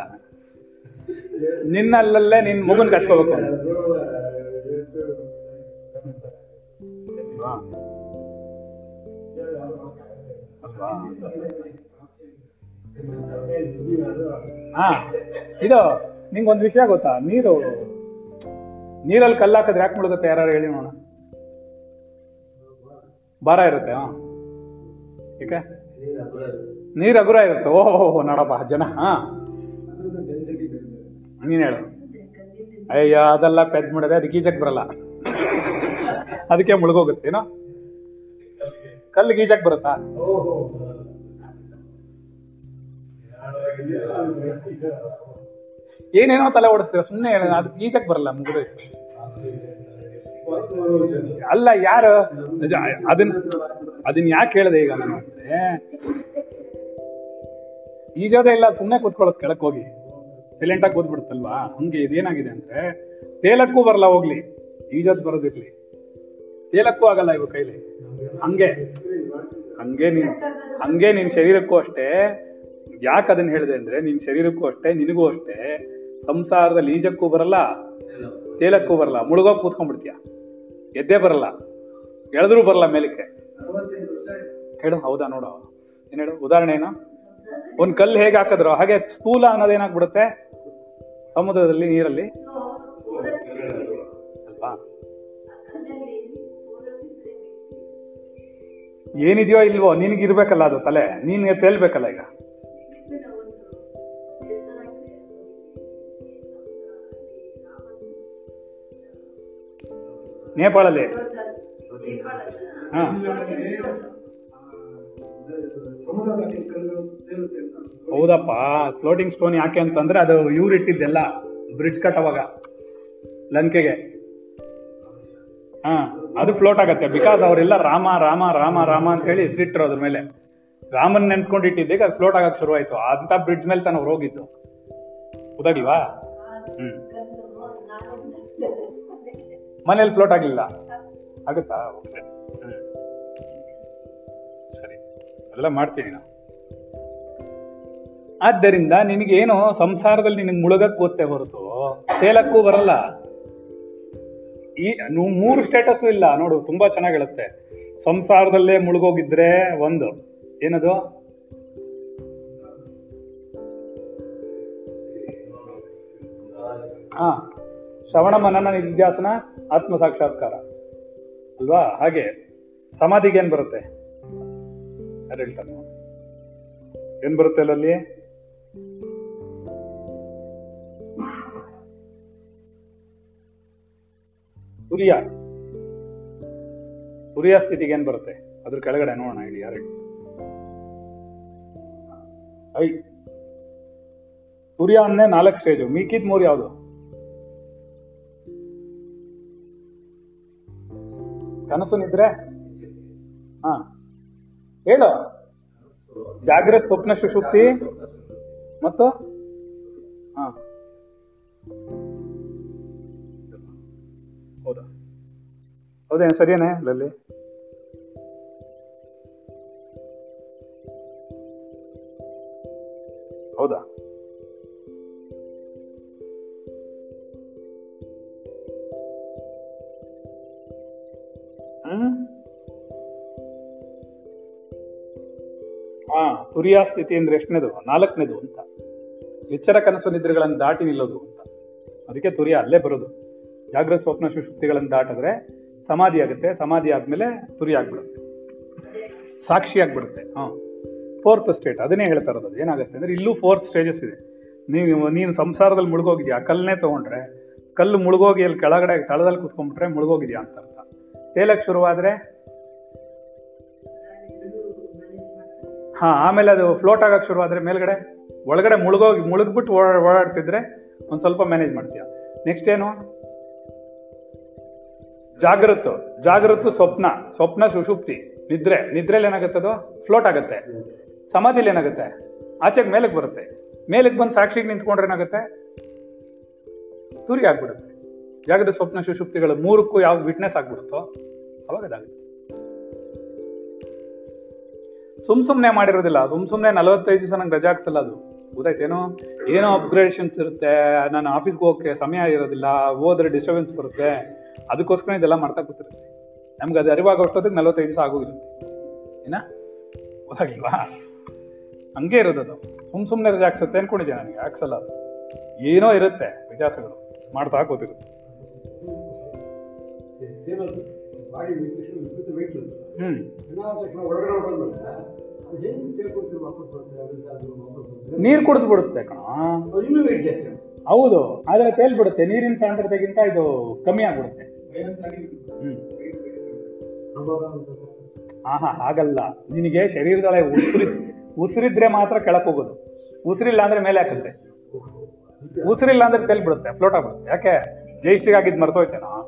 A: ನಿನ್ನಲ್ಲಲ್ಲೇ ನಿನ್ ಮಗುನ್ ಕಚ್ಕೋಬೇಕು. ಅಲ್ವಾ? ಹಾ, ಇದು ನಿಂಗೊಂದು ವಿಷಯ ಗೊತ್ತಾ? ನೀರು, ನೀರಲ್ಲಿ ಕಲ್ಲು ಹಾಕಿದ್ರೆ ಯಾಕೆ ಮುಳುಗುತ್ತೆ? ಯಾರು ಹೇಳಿ ನೋಡೋಣ. ಭಾರ ಇರುತ್ತೆ, ಹಾ. ಏಕೆ? ನೀರು ಹಗುರ ಇರುತ್ತೆ. ಓಹೋ ನೋಡಪ್ಪ, ಜನ, ಹಾ. ನೀನ್ ಹೇಳು. ಅಯ್ಯ, ಅದೆಲ್ಲ ಪೆದ್ ಮಾಡಿದೆ ಅದಕ್ಕೆ ಈಜಕ್ ಬರಲ್ಲ. ಅದಕ್ಕೆ ಮುಳುಗೋಗುತ್ತೆ, ಏನೋ? ಕಲ್ಲು ಗೀಜಕ್ ಬರುತ್ತಾ? ಏನೇನೋ ತಲೆ ಓಡಿಸ್ತೀರ? ಸುಮ್ಮನೆ ಅದು ಈಜಕ್ ಬರಲ್ಲ ಮುಗಿದು ಅಲ್ಲ, ಯಾರು? ನಿಜ ಅದನ್ನ ಅದನ್ನ ಯಾಕೆ ಹೇಳಿದೆ ಈಗ ನಾನು? ಈಜೋದೇ ಇಲ್ಲ ಸುಮ್ಮನೆ ಕೂತ್ಕೊಳ್ಳೋದು ಕೆಳಕ್ ಹೋಗಿ. ಸೈಲೆಂಟ್ ಆಗಿ ಕೂತ್ಬಿಡುತ್ತಲ್ವಾ? ಹಂಗೆ ಇದೇನಾಗಿದೆ ಅಂದ್ರೆ, ತೇಲಕ್ಕೂ ಬರಲ್ಲ ಹೋಗ್ಲಿ. ಈಜೋದ್ ಬರೋದಿರ್ಲಿ. ತೇಲಕ್ಕೂ ಆಗಲ್ಲ ಇವ ಕೈಲಿ. ಹಂಗೆ. ಹಂಗೆ ನೀನ್ ಹಂಗೆ ನಿನ್ ಶರೀರಕ್ಕೂ ಅಷ್ಟೇ ಯಾಕೆ ಅದನ್ನ ಹೇಳಿದೆ ಅಂದ್ರೆ ನಿನ್ ಶರೀರಕ್ಕೂ ಅಷ್ಟೇ, ನಿನಗೂ ಅಷ್ಟೇ, ಸಂಸಾರದ ಲೀಜಕ್ಕೂ ಬರಲ್ಲ, ತೇಲಕ್ಕೂ ಬರಲ್ಲ ಮುಳುಗೋಗಿ ಕೂತ್ಕೊಂಡ್ಬಿಡ್ತೀಯ. ಎದ್ದೇ ಬರಲ್ಲ, ಎಳೆದ್ರೂ ಬರಲ್ಲ ಮೇಲಕ್ಕೆ. ಹೇಳು, ಹೌದಾ ನೋಡು. ಏನ್ ಹೇಳು, ಉದಾಹರಣೆ ಏನು? ಒಂದ್ ಕಲ್ಲು ಹೇಗೆ ಹಾಕಿದ್ರು, ಹಾಗೆ ಸ್ಥೂಲ ಅನ್ನೋದೇನಾಗ್ಬಿಡುತ್ತೆ ಸಮುದ್ರದಲ್ಲಿ, ನೀರಲ್ಲಿ? ಅಲ್ವಾ? ಏನಿದೆಯೋ ಇಲ್ವೋ ನಿನಗಿರ್ಬೇಕಲ್ಲ ಅದು ತಲೆ ನೀನ್ ತೇಲ್ಬೇಕಲ್ಲ ಈಗ. ನೇಪಾಳಲ್ಲಿ? ಹಾ. ಹೌದಪ್ಪ ಫ್ಲೋಟಿಂಗ್ ಸ್ಟೋನ್ ಯಾಕೆ ಅಂತಂದ್ರೆ ಅದು ಇವ್ರು ಇಟ್ಟಿದ್ದೆಲ್ಲ ಬ್ರಿಡ್ಜ್ ಕಟ್ಟವಾಗ ಲಂಕೆಗೆ. ಹಾ, ಅದು ಫ್ಲೋಟ್ ಆಗತ್ತೆ. ಬಿಕಾಸ್ ಅವರೆಲ್ಲ ರಾಮ ರಾಮ ರಾಮ ರಾಮ ಅಂತ ಹೇಳಿ ಹೆಸರಿಟ್ರು ಅದ್ರ ಮೇಲೆ. ರಾಮನ್ ನೆನ್ಸ್ಕೊಂಡು ಇಟ್ಟಿದ್ದೀಗ ಅದು ಫ್ಲೋಟ್ ಆಗಕ್ ಶುರುವಾಯಿತು. ಅಂತ ಬ್ರಿಡ್ಜ್ ಮೇಲೆ ತಾನು ಅವ್ರು ಹೋಗಿದ್ದು. ಹ್ಮ್. ಮನೇಲಿ ಫ್ಲೋಟ್ ಆಗಲಿಲ್ಲ. ಆಗುತ್ತಾ? ಓಕೆ ಸರಿ. ಅದೆಲ್ಲ ಮಾಡ್ತೀನಿ ನಾವು ಆದ್ದರಿಂದ ನಿನಗೇನು ಸಂಸಾರದಲ್ಲಿ ನಿನಗೆ ಮುಳುಗಕ್ ಗೊತ್ತೇ ಹೊರತು ತೇಲಕ್ಕೂ ಬರಲ್ಲ. ಈ ಮೂರು ಸ್ಟೇಟಸ್ ಇಲ್ಲ. ನೋಡು ತುಂಬಾ ಚೆನ್ನಾಗಿ ಹೇಳುತ್ತೆ. ಸಂಸಾರದಲ್ಲೇ ಮುಳುಗೋಗಿದ್ರೆ ಒಂದು. ಏನದು? ಹಾ ಶ್ರವಣ ಮನನ ನಿಧ್ಯಾಸನ. ಆತ್ಮ ಸಾಕ್ಷಾತ್ಕಾರ. ಅಲ್ವಾ? ಹಾಗೆ ಸಮಾಧಿಗೆ ಏನ್ ಬರುತ್ತೆ? ಯಾರು ಹೇಳ್ತಾನೆ ಏನ್ ಬರುತ್ತೆ ಅಲ್ಲಲ್ಲಿ? ತುರಿಯ ತುರಿಯ ಸ್ಥಿತಿಗೆ ಏನ್ ಬರುತ್ತೆ? ಅದ್ರ ಕೆಳಗಡೆ ನೋಡೋಣ ಹೇಳಿ ಯಾರು ಐ. ತುರಿಯ ಅನ್ನೇ ನಾಲ್ಕು ಸ್ಟೇಜು ಮೀಕಿದ್ ಮೂರು ಯಾವುದು? ಕನಸು ನಿದ್ರೆ ಹ. ಹೇಳು. ಜಾಗ್ರತ್ ಸ್ವಪ್ನ ಸುಷುಪ್ತಿ. ಮತ್ತು? ಹ. ಹೌದಾ? ಹೌದೇನು ಸರಿಯೇನೆ ಲಲ್ಲಿ? ಹೌದಾ? ತುರಿಯ ಸ್ಥಿತಿ ಅಂದ್ರೆ ಎಷ್ಟನೇದು? ನಾಲ್ಕನೇದು ಅಂತ. ಎಚ್ಚರ ಕನಸು ನಿದ್ರೆಗಳನ್ನು ದಾಟಿ ನಿಲ್ಲೋದು ಅಂತ. ಅದಕ್ಕೆ ತುರಿಯ ಅಲ್ಲೇ ಬರೋದು. ಜಾಗೃತ ಸ್ವಪ್ನ ಸುಶುಕ್ತಿಗಳನ್ನು ದಾಟಿದ್ರೆ ಸಮಾಧಿ ಆಗುತ್ತೆ. ಸಮಾಧಿ ಆದ್ಮೇಲೆ ತುರಿ ಆಗ್ಬಿಡುತ್ತೆ. ಸಾಕ್ಷಿ ಆಗ್ಬಿಡುತ್ತೆ. ಹಾ. ಫೋರ್ತ್ ಸ್ಟೇಟ್ ಅದನ್ನೇ ಹೇಳ್ತಾ ಇರೋದು. ಏನಾಗುತ್ತೆ ಅಂದ್ರೆ ಇಲ್ಲೂ ಫೋರ್ತ್ ಸ್ಟೇಜಸ್ ಇದೆ. ನೀವು ನೀನು ಸಂಸಾರದಲ್ಲಿ ಮುಳುಗೋಗಿದ್ಯಾ? ಕಲ್ಲನ್ನೇ ತಗೊಂಡ್ರೆ. ಕಲ್ಲು ಮುಳುಗೋಗಿ ಅಲ್ಲಿ ಕೆಳಗಡೆ, ತಳದಲ್ಲಿ ಕುತ್ಕೊಂಡ್ಬಿಟ್ರೆ ಮುಳುಗೋಗಿದ್ಯಾ ಅಂತ ಅರ್ಥ. ತೇಲಕ್ಕೆ ಶುರುವಾದ್ರೆ ಹಾ, ಆಮೇಲೆ ಅದು ಫ್ಲೋಟ್ ಆಗಕ್ ಶುರುವಾದ್ರೆ ಮೇಲ್ಗಡೆ, ಒಳಗಡೆ ಮುಳುಗೋಗಿ, ಮುಳುಗ್ಬಿಟ್ಟು ಓಡಾ ಓಡಾಡ್ತಿದ್ರೆ ಒಂದು ಸ್ವಲ್ಪ ಮ್ಯಾನೇಜ್ ಮಾಡ್ತೀಯ. ನೆಕ್ಸ್ಟ್ ಏನು? ಜಾಗೃತ ಜಾಗೃತ ಸ್ವಪ್ನ. ಸ್ವಪ್ನ ಸುಷುಪ್ತಿ. ನಿದ್ರೆ. ನಿದ್ರೆಲಿ ಏನಾಗುತ್ತೆ ಅದು? ಫ್ಲೋಟ್ ಆಗುತ್ತೆ. ಸಮಾಧಿಲಿ ಏನಾಗುತ್ತೆ? ಆಚೆಗೆ ಮೇಲಕ್ಕೆ ಬರುತ್ತೆ. ಮೇಲಕ್ಕೆ ಬಂದು ಸಾಕ್ಷಿಗೆ ನಿಂತ್ಕೊಂಡ್ರೆ ಏನಾಗುತ್ತೆ? ತೂರಿಗೆ ಆಗ್ಬಿಡುತ್ತೆ. ಜಾಗೃತ, ಸ್ವಪ್ನ, ಸುಷುಪ್ತಿಗಳು ಮೂರಕ್ಕೂ ಯಾವ್ದು ವಿಟ್ನೆಸ್ ಆಗ್ಬಿಡುತ್ತೋ ಅವಾಗ ಅದಾಗುತ್ತೆ. ಸುಮ್ ಸುಮ್ಮನೆ ಮಾಡಿರೋದಿಲ್ಲ. ಸುಮ್ ಸುಮ್ಮನೆ ನಲವತ್ತೈದು ದಿವಸ ನಂಗೆ ರಜಾ ಹಾಕ್ಸಲ್ಲ ಅದು. ಗೊತ್ತಾಯ್ತೇನೋ? ಏನೋ ಅಪ್ಗ್ರೇಡೇಷನ್ಸ್ ಇರುತ್ತೆ, ನಾನು ಆಫೀಸ್ಗೆ ಹೋಗಕ್ಕೆ ಸಮಯ ಇರೋದಿಲ್ಲ, ಹೋದ್ರೆ ಡಿಸ್ಟರ್ಬೆನ್ಸ್ ಬರುತ್ತೆ. ಅದಕ್ಕೋಸ್ಕರ ಇದೆಲ್ಲ ಮಾಡ್ತಾ ಕೂತಿರುತ್ತೆ ನಮ್ಗೆ ಅದು ಅರಿವಾಗ ಹೊಟ್ಟೋದಕ್ಕೆ ನಲವತ್ತೈದು ದಿವಸ ಆಗೋಗಿರುತ್ತೆ. ಏನ? ಗೊತ್ತಾಗಿಲ್ವಾ ಹಂಗೆ ಇರೋದು ಅದು. ಸುಮ್ ಸುಮ್ಮನೆ ರಜೆ ಹಾಕ್ಸುತ್ತೆ ಅನ್ಕೊಂಡಿದ್ದೆ ನನಗೆ ಹಾಕ್ಸಲ್ಲ ಅದು. ಏನೋ ಇರುತ್ತೆ ವ್ಯತ್ಯಾಸಗಳು. ಮಾಡ್ತಾ ಕೂತಿರುತ್ತೆ ನೀರ್ ಕುಡಿದು ಬಿಡುತ್ತೆ ಕಣ. ಹೌದು ಆದ್ರೆ ತೇಲ್ಬಿಡುತ್ತೆ ನೀರಿನ ಸಾಂದ್ರತೆಗಿಂತ ಇದು ಕಮ್ಮಿ ಆಗ್ಬಿಡುತ್ತೆ. ಆಹಾ ಹಾಗಲ್ಲ. ನಿನಗೆ ಶರೀರದೊಳಗೆ ಉಸಿರಿ ಉಸಿರಿದ್ರೆ ಮಾತ್ರ ಕೆಳಕ್ ಹೋಗೋದು. ಉಸಿರಿಲ್ಲ ಅಂದ್ರೆ ಮೇಲೆ ಹಾಕುತ್ತೆ. ಉಸಿರಿಲ್ಲ ಅಂದ್ರೆ ತೆಲ್ ಬಿಡುತ್ತೆ ಫ್ಲೋಟ್ ಆಗ್ಬಿಡುತ್ತೆ. ಯಾಕೆ? ಜೈಶ್ರೀಗಾಗಿದ್ದು ಮರ್ತೋಯ್ತೇನಾ?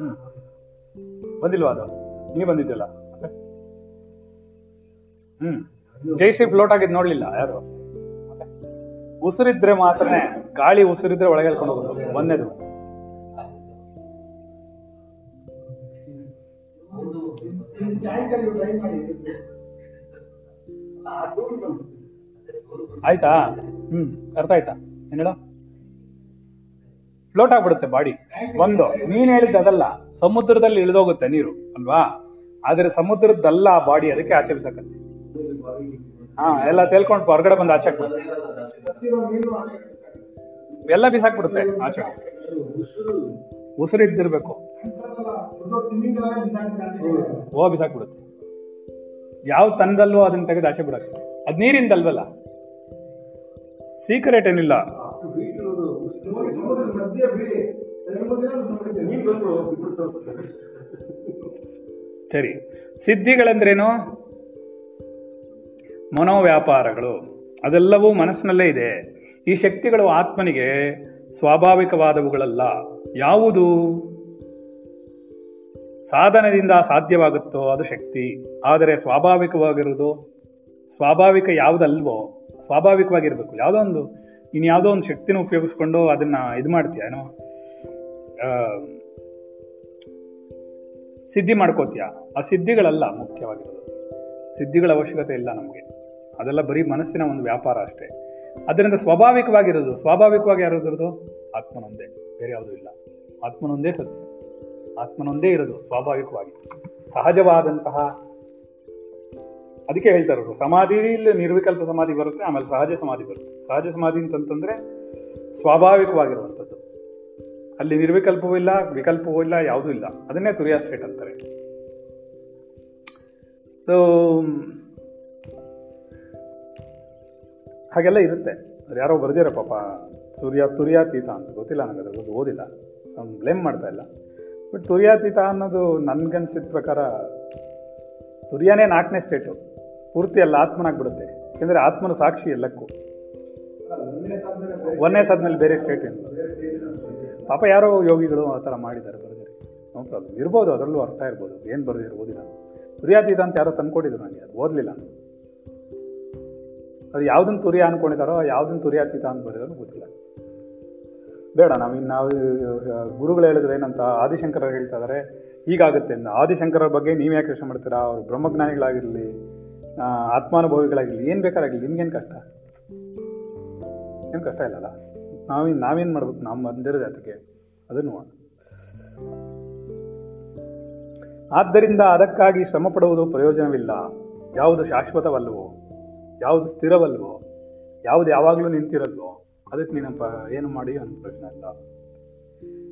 A: ಹ್ಮ್. ಬಂದಿಲ್ವಾ ಅದು? ನೀ ಬಂದಿದ್ದಿಲ್ಲ? ಹ್ಮ್. ಜೈಸಿ ಫ್ಲೋಟ್ ಆಗಿದ್ ನೋಡ್ಲಿಲ್ಲ ಯಾರು? ಉಸಿರಿದ್ರೆ ಮಾತ್ರನೇ ಗಾಳಿ ಉಸಿರಿದ್ರೆ ಒಳಗೆ ಹೇಳ್ಕೊಂಡು ಹೋಗೋದು ಒಂದೇದು. ಆಯ್ತಾ? ಹ್ಮ್ ಅರ್ಥ ಆಯ್ತಾ ಏನ್ ಹೇಳು? ಫ್ಲೋಟ್ ಆಗ್ಬಿಡುತ್ತೆ ಬಾಡಿ. ಒಂದು, ನೀನ್ ಹೇಳಿದ್ದೆ ಅದಲ್ಲ. ಸಮುದ್ರದಲ್ಲಿ ಇಳಿದೋಗುತ್ತೆ ನೀರು, ಅಲ್ವಾ? ಆದ್ರೆ ಸಮುದ್ರದಲ್ಲ ಬಾಡಿ, ಅದಕ್ಕೆ ಆಚೆ ಬಿಸಾಕತ್ತೆ. ಹಾ, ಎಲ್ಲ ತೇಲ್ಕೊಂಡು ಹೊರಗಡೆ ಬಂದು ಆಚೆ ಎಲ್ಲ ಬಿಸಾಕ್ಬಿಡುತ್ತೆ, ಆಚೆ
B: ಉಸಿರು ಇದ್ದಿರ್ಬೇಕು.
A: ಓ, ಬಿಸಾಕ್ಬಿಡುತ್ತೆ. ಯಾವ ತನದಲ್ವೋ ಅದನ್ನ ತೆಗೆದು ಆಚೆ ಬಿಡಕ್ಕೆ. ಅದ್ ನೀರಿಂದಲ್ವಲ್ಲ? ಸೀಕ್ರೆಟ್ ಏನಿಲ್ಲ. ಸರಿ. ಸಮುದ್ರದ ಮನೋವ್ಯಾಪಾರಗಳು, ಅದೆಲ್ಲವೂ ಮನಸ್ಸಿನಲ್ಲೇ ಇದೆ. ಈ ಶಕ್ತಿಗಳು ಆತ್ಮನಿಗೆ ಸ್ವಾಭಾವಿಕವಾದವುಗಳಲ್ಲ. ಯಾವುದು? ಸಾಧನದಿಂದ ಸಾಧ್ಯವಾಗುತ್ತೋ ಅದು ಶಕ್ತಿ. ಆದರೆ ಸ್ವಾಭಾವಿಕವಾಗಿರುವುದು, ಸ್ವಾಭಾವಿಕ ಯಾವುದಲ್ವೋ, ಸ್ವಾಭಾವಿಕವಾಗಿರಬೇಕು. ಯಾವುದೋ ಒಂದು ಇನ್ನು ಯಾವುದೋ ಒಂದು ಶಕ್ತಿನ ಉಪಯೋಗಿಸ್ಕೊಂಡು ಅದನ್ನ ಇದು ಮಾಡ್ತೀಯ ಏನೋ? ಸಿದ್ಧಿ ಮಾಡ್ಕೋತೀಯ? ಆ ಸಿದ್ಧಿಗಳಲ್ಲ ಮುಖ್ಯವಾಗಿರೋದು. ಸಿದ್ಧಿಗಳ ಅವಶ್ಯಕತೆ ಇಲ್ಲ ನಮಗೆ. ಅದೆಲ್ಲ ಬರೀ ಮನಸ್ಸಿನ ಒಂದು ವ್ಯಾಪಾರ ಅಷ್ಟೇ. ಅದರಿಂದ ಸ್ವಾಭಾವಿಕವಾಗಿರೋದು, ಸ್ವಾಭಾವಿಕವಾಗಿ ಯಾರಿರೋದು ಆತ್ಮನೊಂದೇ, ಬೇರೆ ಯಾವುದೂ ಇಲ್ಲ. ಆತ್ಮನೊಂದೇ ಸತ್ಯ. ಆತ್ಮನೊಂದೇ ಇರೋದು ಸ್ವಾಭಾವಿಕವಾಗಿ. ಸಹಜವಾದಂತಹ ಅದಕ್ಕೆ ಹೇಳ್ತಾ ಇರೋರು ಸಮಾಧಿಯಲ್ಲಿ ನಿರ್ವಿಕಲ್ಪ ಸಮಾಧಿ ಬರುತ್ತೆ, ಆಮೇಲೆ ಸಹಜ ಸಮಾಧಿ ಬರುತ್ತೆ. ಸಹಜ ಸಮಾಧಿ ಅಂತಂತಂದ್ರೆ ಸ್ವಾಭಾವಿಕವಾಗಿರುವಂಥದ್ದು. ಅಲ್ಲಿ ನಿರ್ವಿಕಲ್ಪವೂ ಇಲ್ಲ, ವಿಕಲ್ಪವೂ ಇಲ್ಲ, ಯಾವುದೂ ಇಲ್ಲ. ಅದನ್ನೇ ತುರಿಯಾ ಸ್ಟೇಟ್ ಅಂತಾರೆ. ಹಾಗೆಲ್ಲ ಇರುತ್ತೆ. ಅವ್ರು ಯಾರೋ ಬರ್ದಿರ ಪಾಪ, ಸೂರ್ಯ, ತುರ್ಯಾತೀತ ಅಂತ ಗೊತ್ತಿಲ್ಲ ನನಗೆ ಅದ್ರ ಬಗ್ಗೆ ಓದಿಲ್ಲ. ಅವ್ನು ಬ್ಲೇಮ್ ಮಾಡ್ತಾ ಇಲ್ಲ. ಬಟ್ ತುರ್ಯಾತೀತ ಅನ್ನೋದು ನನ್ಗನ್ಸಿದ ಪ್ರಕಾರ ತುರ್ಯಾನೇ ನಾಲ್ಕನೇ ಸ್ಟೇಟು ಪೂರ್ತಿ ಎಲ್ಲ ಆತ್ಮನಾಗ್ಬಿಡುತ್ತೆ. ಯಾಕೆಂದರೆ ಆತ್ಮನ ಸಾಕ್ಷಿ ಎಲ್ಲಕ್ಕೂ.
B: ಒಂದನೇ
A: ಸಾದ್ಮೇಲೆ ಬೇರೆ ಸ್ಟೇಟ್ ಏನು. ಪಾಪ ಯಾರೋ ಯೋಗಿಗಳು ಆ ಥರ ಮಾಡಿದ್ದಾರೆ ಬರೆದಿರಿ ನೋ ಪ್ರಾಬ್ಲಮ್. ಇರ್ಬೋದು, ಅದರಲ್ಲೂ ಅರ್ಥ ಇರ್ಬೋದು. ಏನು ಬರೆದಿರೋ ಓದಿಲ್ಲ. ತುರ್ಯಾತೀತ ಅಂತ ಯಾರೋ ತಂದ್ಕೊಟ್ಟಿದ್ರು ನನಗೆ ಅದು ಓದಲಿಲ್ಲ ನಾನು. ಅವ್ರು ಯಾವುದನ್ನು ತುರಿಯ ಅನ್ಕೊಂಡಿದ್ದಾರೋ ಯಾವುದನ್ನು ತುರ್ಯಾತೀತ ಅಂತ ಬರೆದಾರೋ ಗೊತ್ತಿಲ್ಲ. ಬೇಡ, ನಾವು ಇನ್ನು ನಾವು ಗುರುಗಳು ಹೇಳಿದ್ರೆ ಏನಂತ ಆದಿಶಂಕರ ಹೇಳ್ತಾ ಇದ್ದಾರೆ ಹೀಗಾಗುತ್ತೆ ಅಂತ ಆದಿಶಂಕರ ಬಗ್ಗೆ ನೀವು ಯಾಕೆ ಯೋಚನೆ ಮಾಡ್ತೀರಾ? ಅವರು ಬ್ರಹ್ಮಜ್ಞಾನಿಗಳಾಗಿರಲಿ ಆತ್ಮಾನುಭವಿಗಳಾಗಿರಲಿ, ಏನು ಬೇಕಾರಾಗಲಿ, ನಿಮ್ಗೇನು ಕಷ್ಟ? ಏನು ಕಷ್ಟ ಇಲ್ಲಲ್ಲ? ನಾವೇನು ನಾವೇನು ಮಾಡ್ಬೇಕು? ನಮ್ಮ ಬಂದಿರೋ ಅದಕ್ಕೆ ಅದನ್ನು ಆದ್ದರಿಂದ ಅದಕ್ಕಾಗಿ ಶ್ರಮ ಪಡುವುದು ಪ್ರಯೋಜನವಿಲ್ಲ. ಯಾವುದು ಶಾಶ್ವತವಲ್ವೋ ಯಾವುದು ಸ್ಥಿರವಲ್ವೋ, ಯಾವುದು ಯಾವಾಗಲೂ ನಿಂತಿರಲ್ವೋ, ಅದಕ್ಕೆ ನೀನಪ್ಪ ಏನು ಮಾಡಿ ಅನ್ನೋ ಪ್ರಶ್ನೆ ಇಲ್ಲ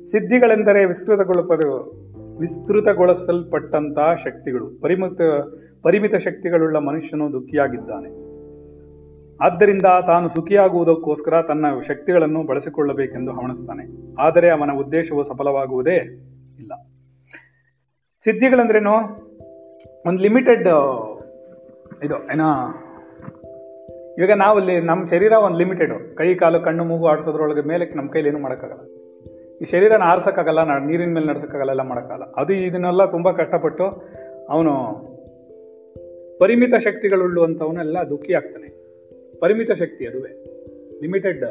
A: ಸಿದ್ಧಿಗಳೆಂದರೆ ವಿಸ್ತೃತಗೊಳ್ಳ ವಿಸ್ತೃತಗೊಳಿಸಲ್ಪಟ್ಟಂತಹ ಶಕ್ತಿಗಳು. ಪರಿಮಿತ ಪರಿಮಿತ ಶಕ್ತಿಗಳುಳ್ಳ ಮನುಷ್ಯನು ದುಃಖಿಯಾಗಿದ್ದಾನೆ. ಆದ್ದರಿಂದ ತಾನು ಸುಖಿಯಾಗುವುದಕ್ಕೋಸ್ಕರ ತನ್ನ ಶಕ್ತಿಗಳನ್ನು ಬಳಸಿಕೊಳ್ಳಬೇಕೆಂದು ಹವಣಿಸ್ತಾನೆ. ಆದರೆ ಅವನ ಉದ್ದೇಶವು ಸಫಲವಾಗುವುದೇ ಇಲ್ಲ. ಸಿದ್ಧಿಗಳಂದ್ರೇನು? ಒಂದು ಲಿಮಿಟೆಡ್, ಇದು, ಏನೋ ಇವಾಗ ಇಲ್ಲಿ ನಮ್ಮ ಶರೀರ ಒಂದು ಲಿಮಿಟೆಡ್ ಕೈ, ಕಾಲು, ಕಣ್ಣು, ಮೂಗು ಆಡಿಸೋದ್ರೊಳಗೆ ಮೇಲೆ ನಮ್ಮ ಕೈಲಿ ಏನು ಮಾಡೋಕ್ಕಾಗಲ್ಲ. ಈ ಶರೀರನ ಆರಿಸೋಕ್ಕಾಗಲ್ಲ, ನಾ ನೀರಿನ ಮೇಲೆ ನಡ್ಸೋಕ್ಕಾಗಲ್ಲ, ಎಲ್ಲ ಮಾಡೋಕ್ಕಾಗಲ್ಲ. ಅದು ಇದನ್ನೆಲ್ಲ ತುಂಬ ಕಷ್ಟಪಟ್ಟು ಅವನು ಪರಿಮಿತ ಶಕ್ತಿಗಳುಳ್ಳುವಂಥವನ್ನೆಲ್ಲ ದುಃಖಿ ಆಗ್ತಾನೆ. ಪರಿಮಿತ ಶಕ್ತಿ ಅದುವೇ. ಲಿಮಿಟೆಡ್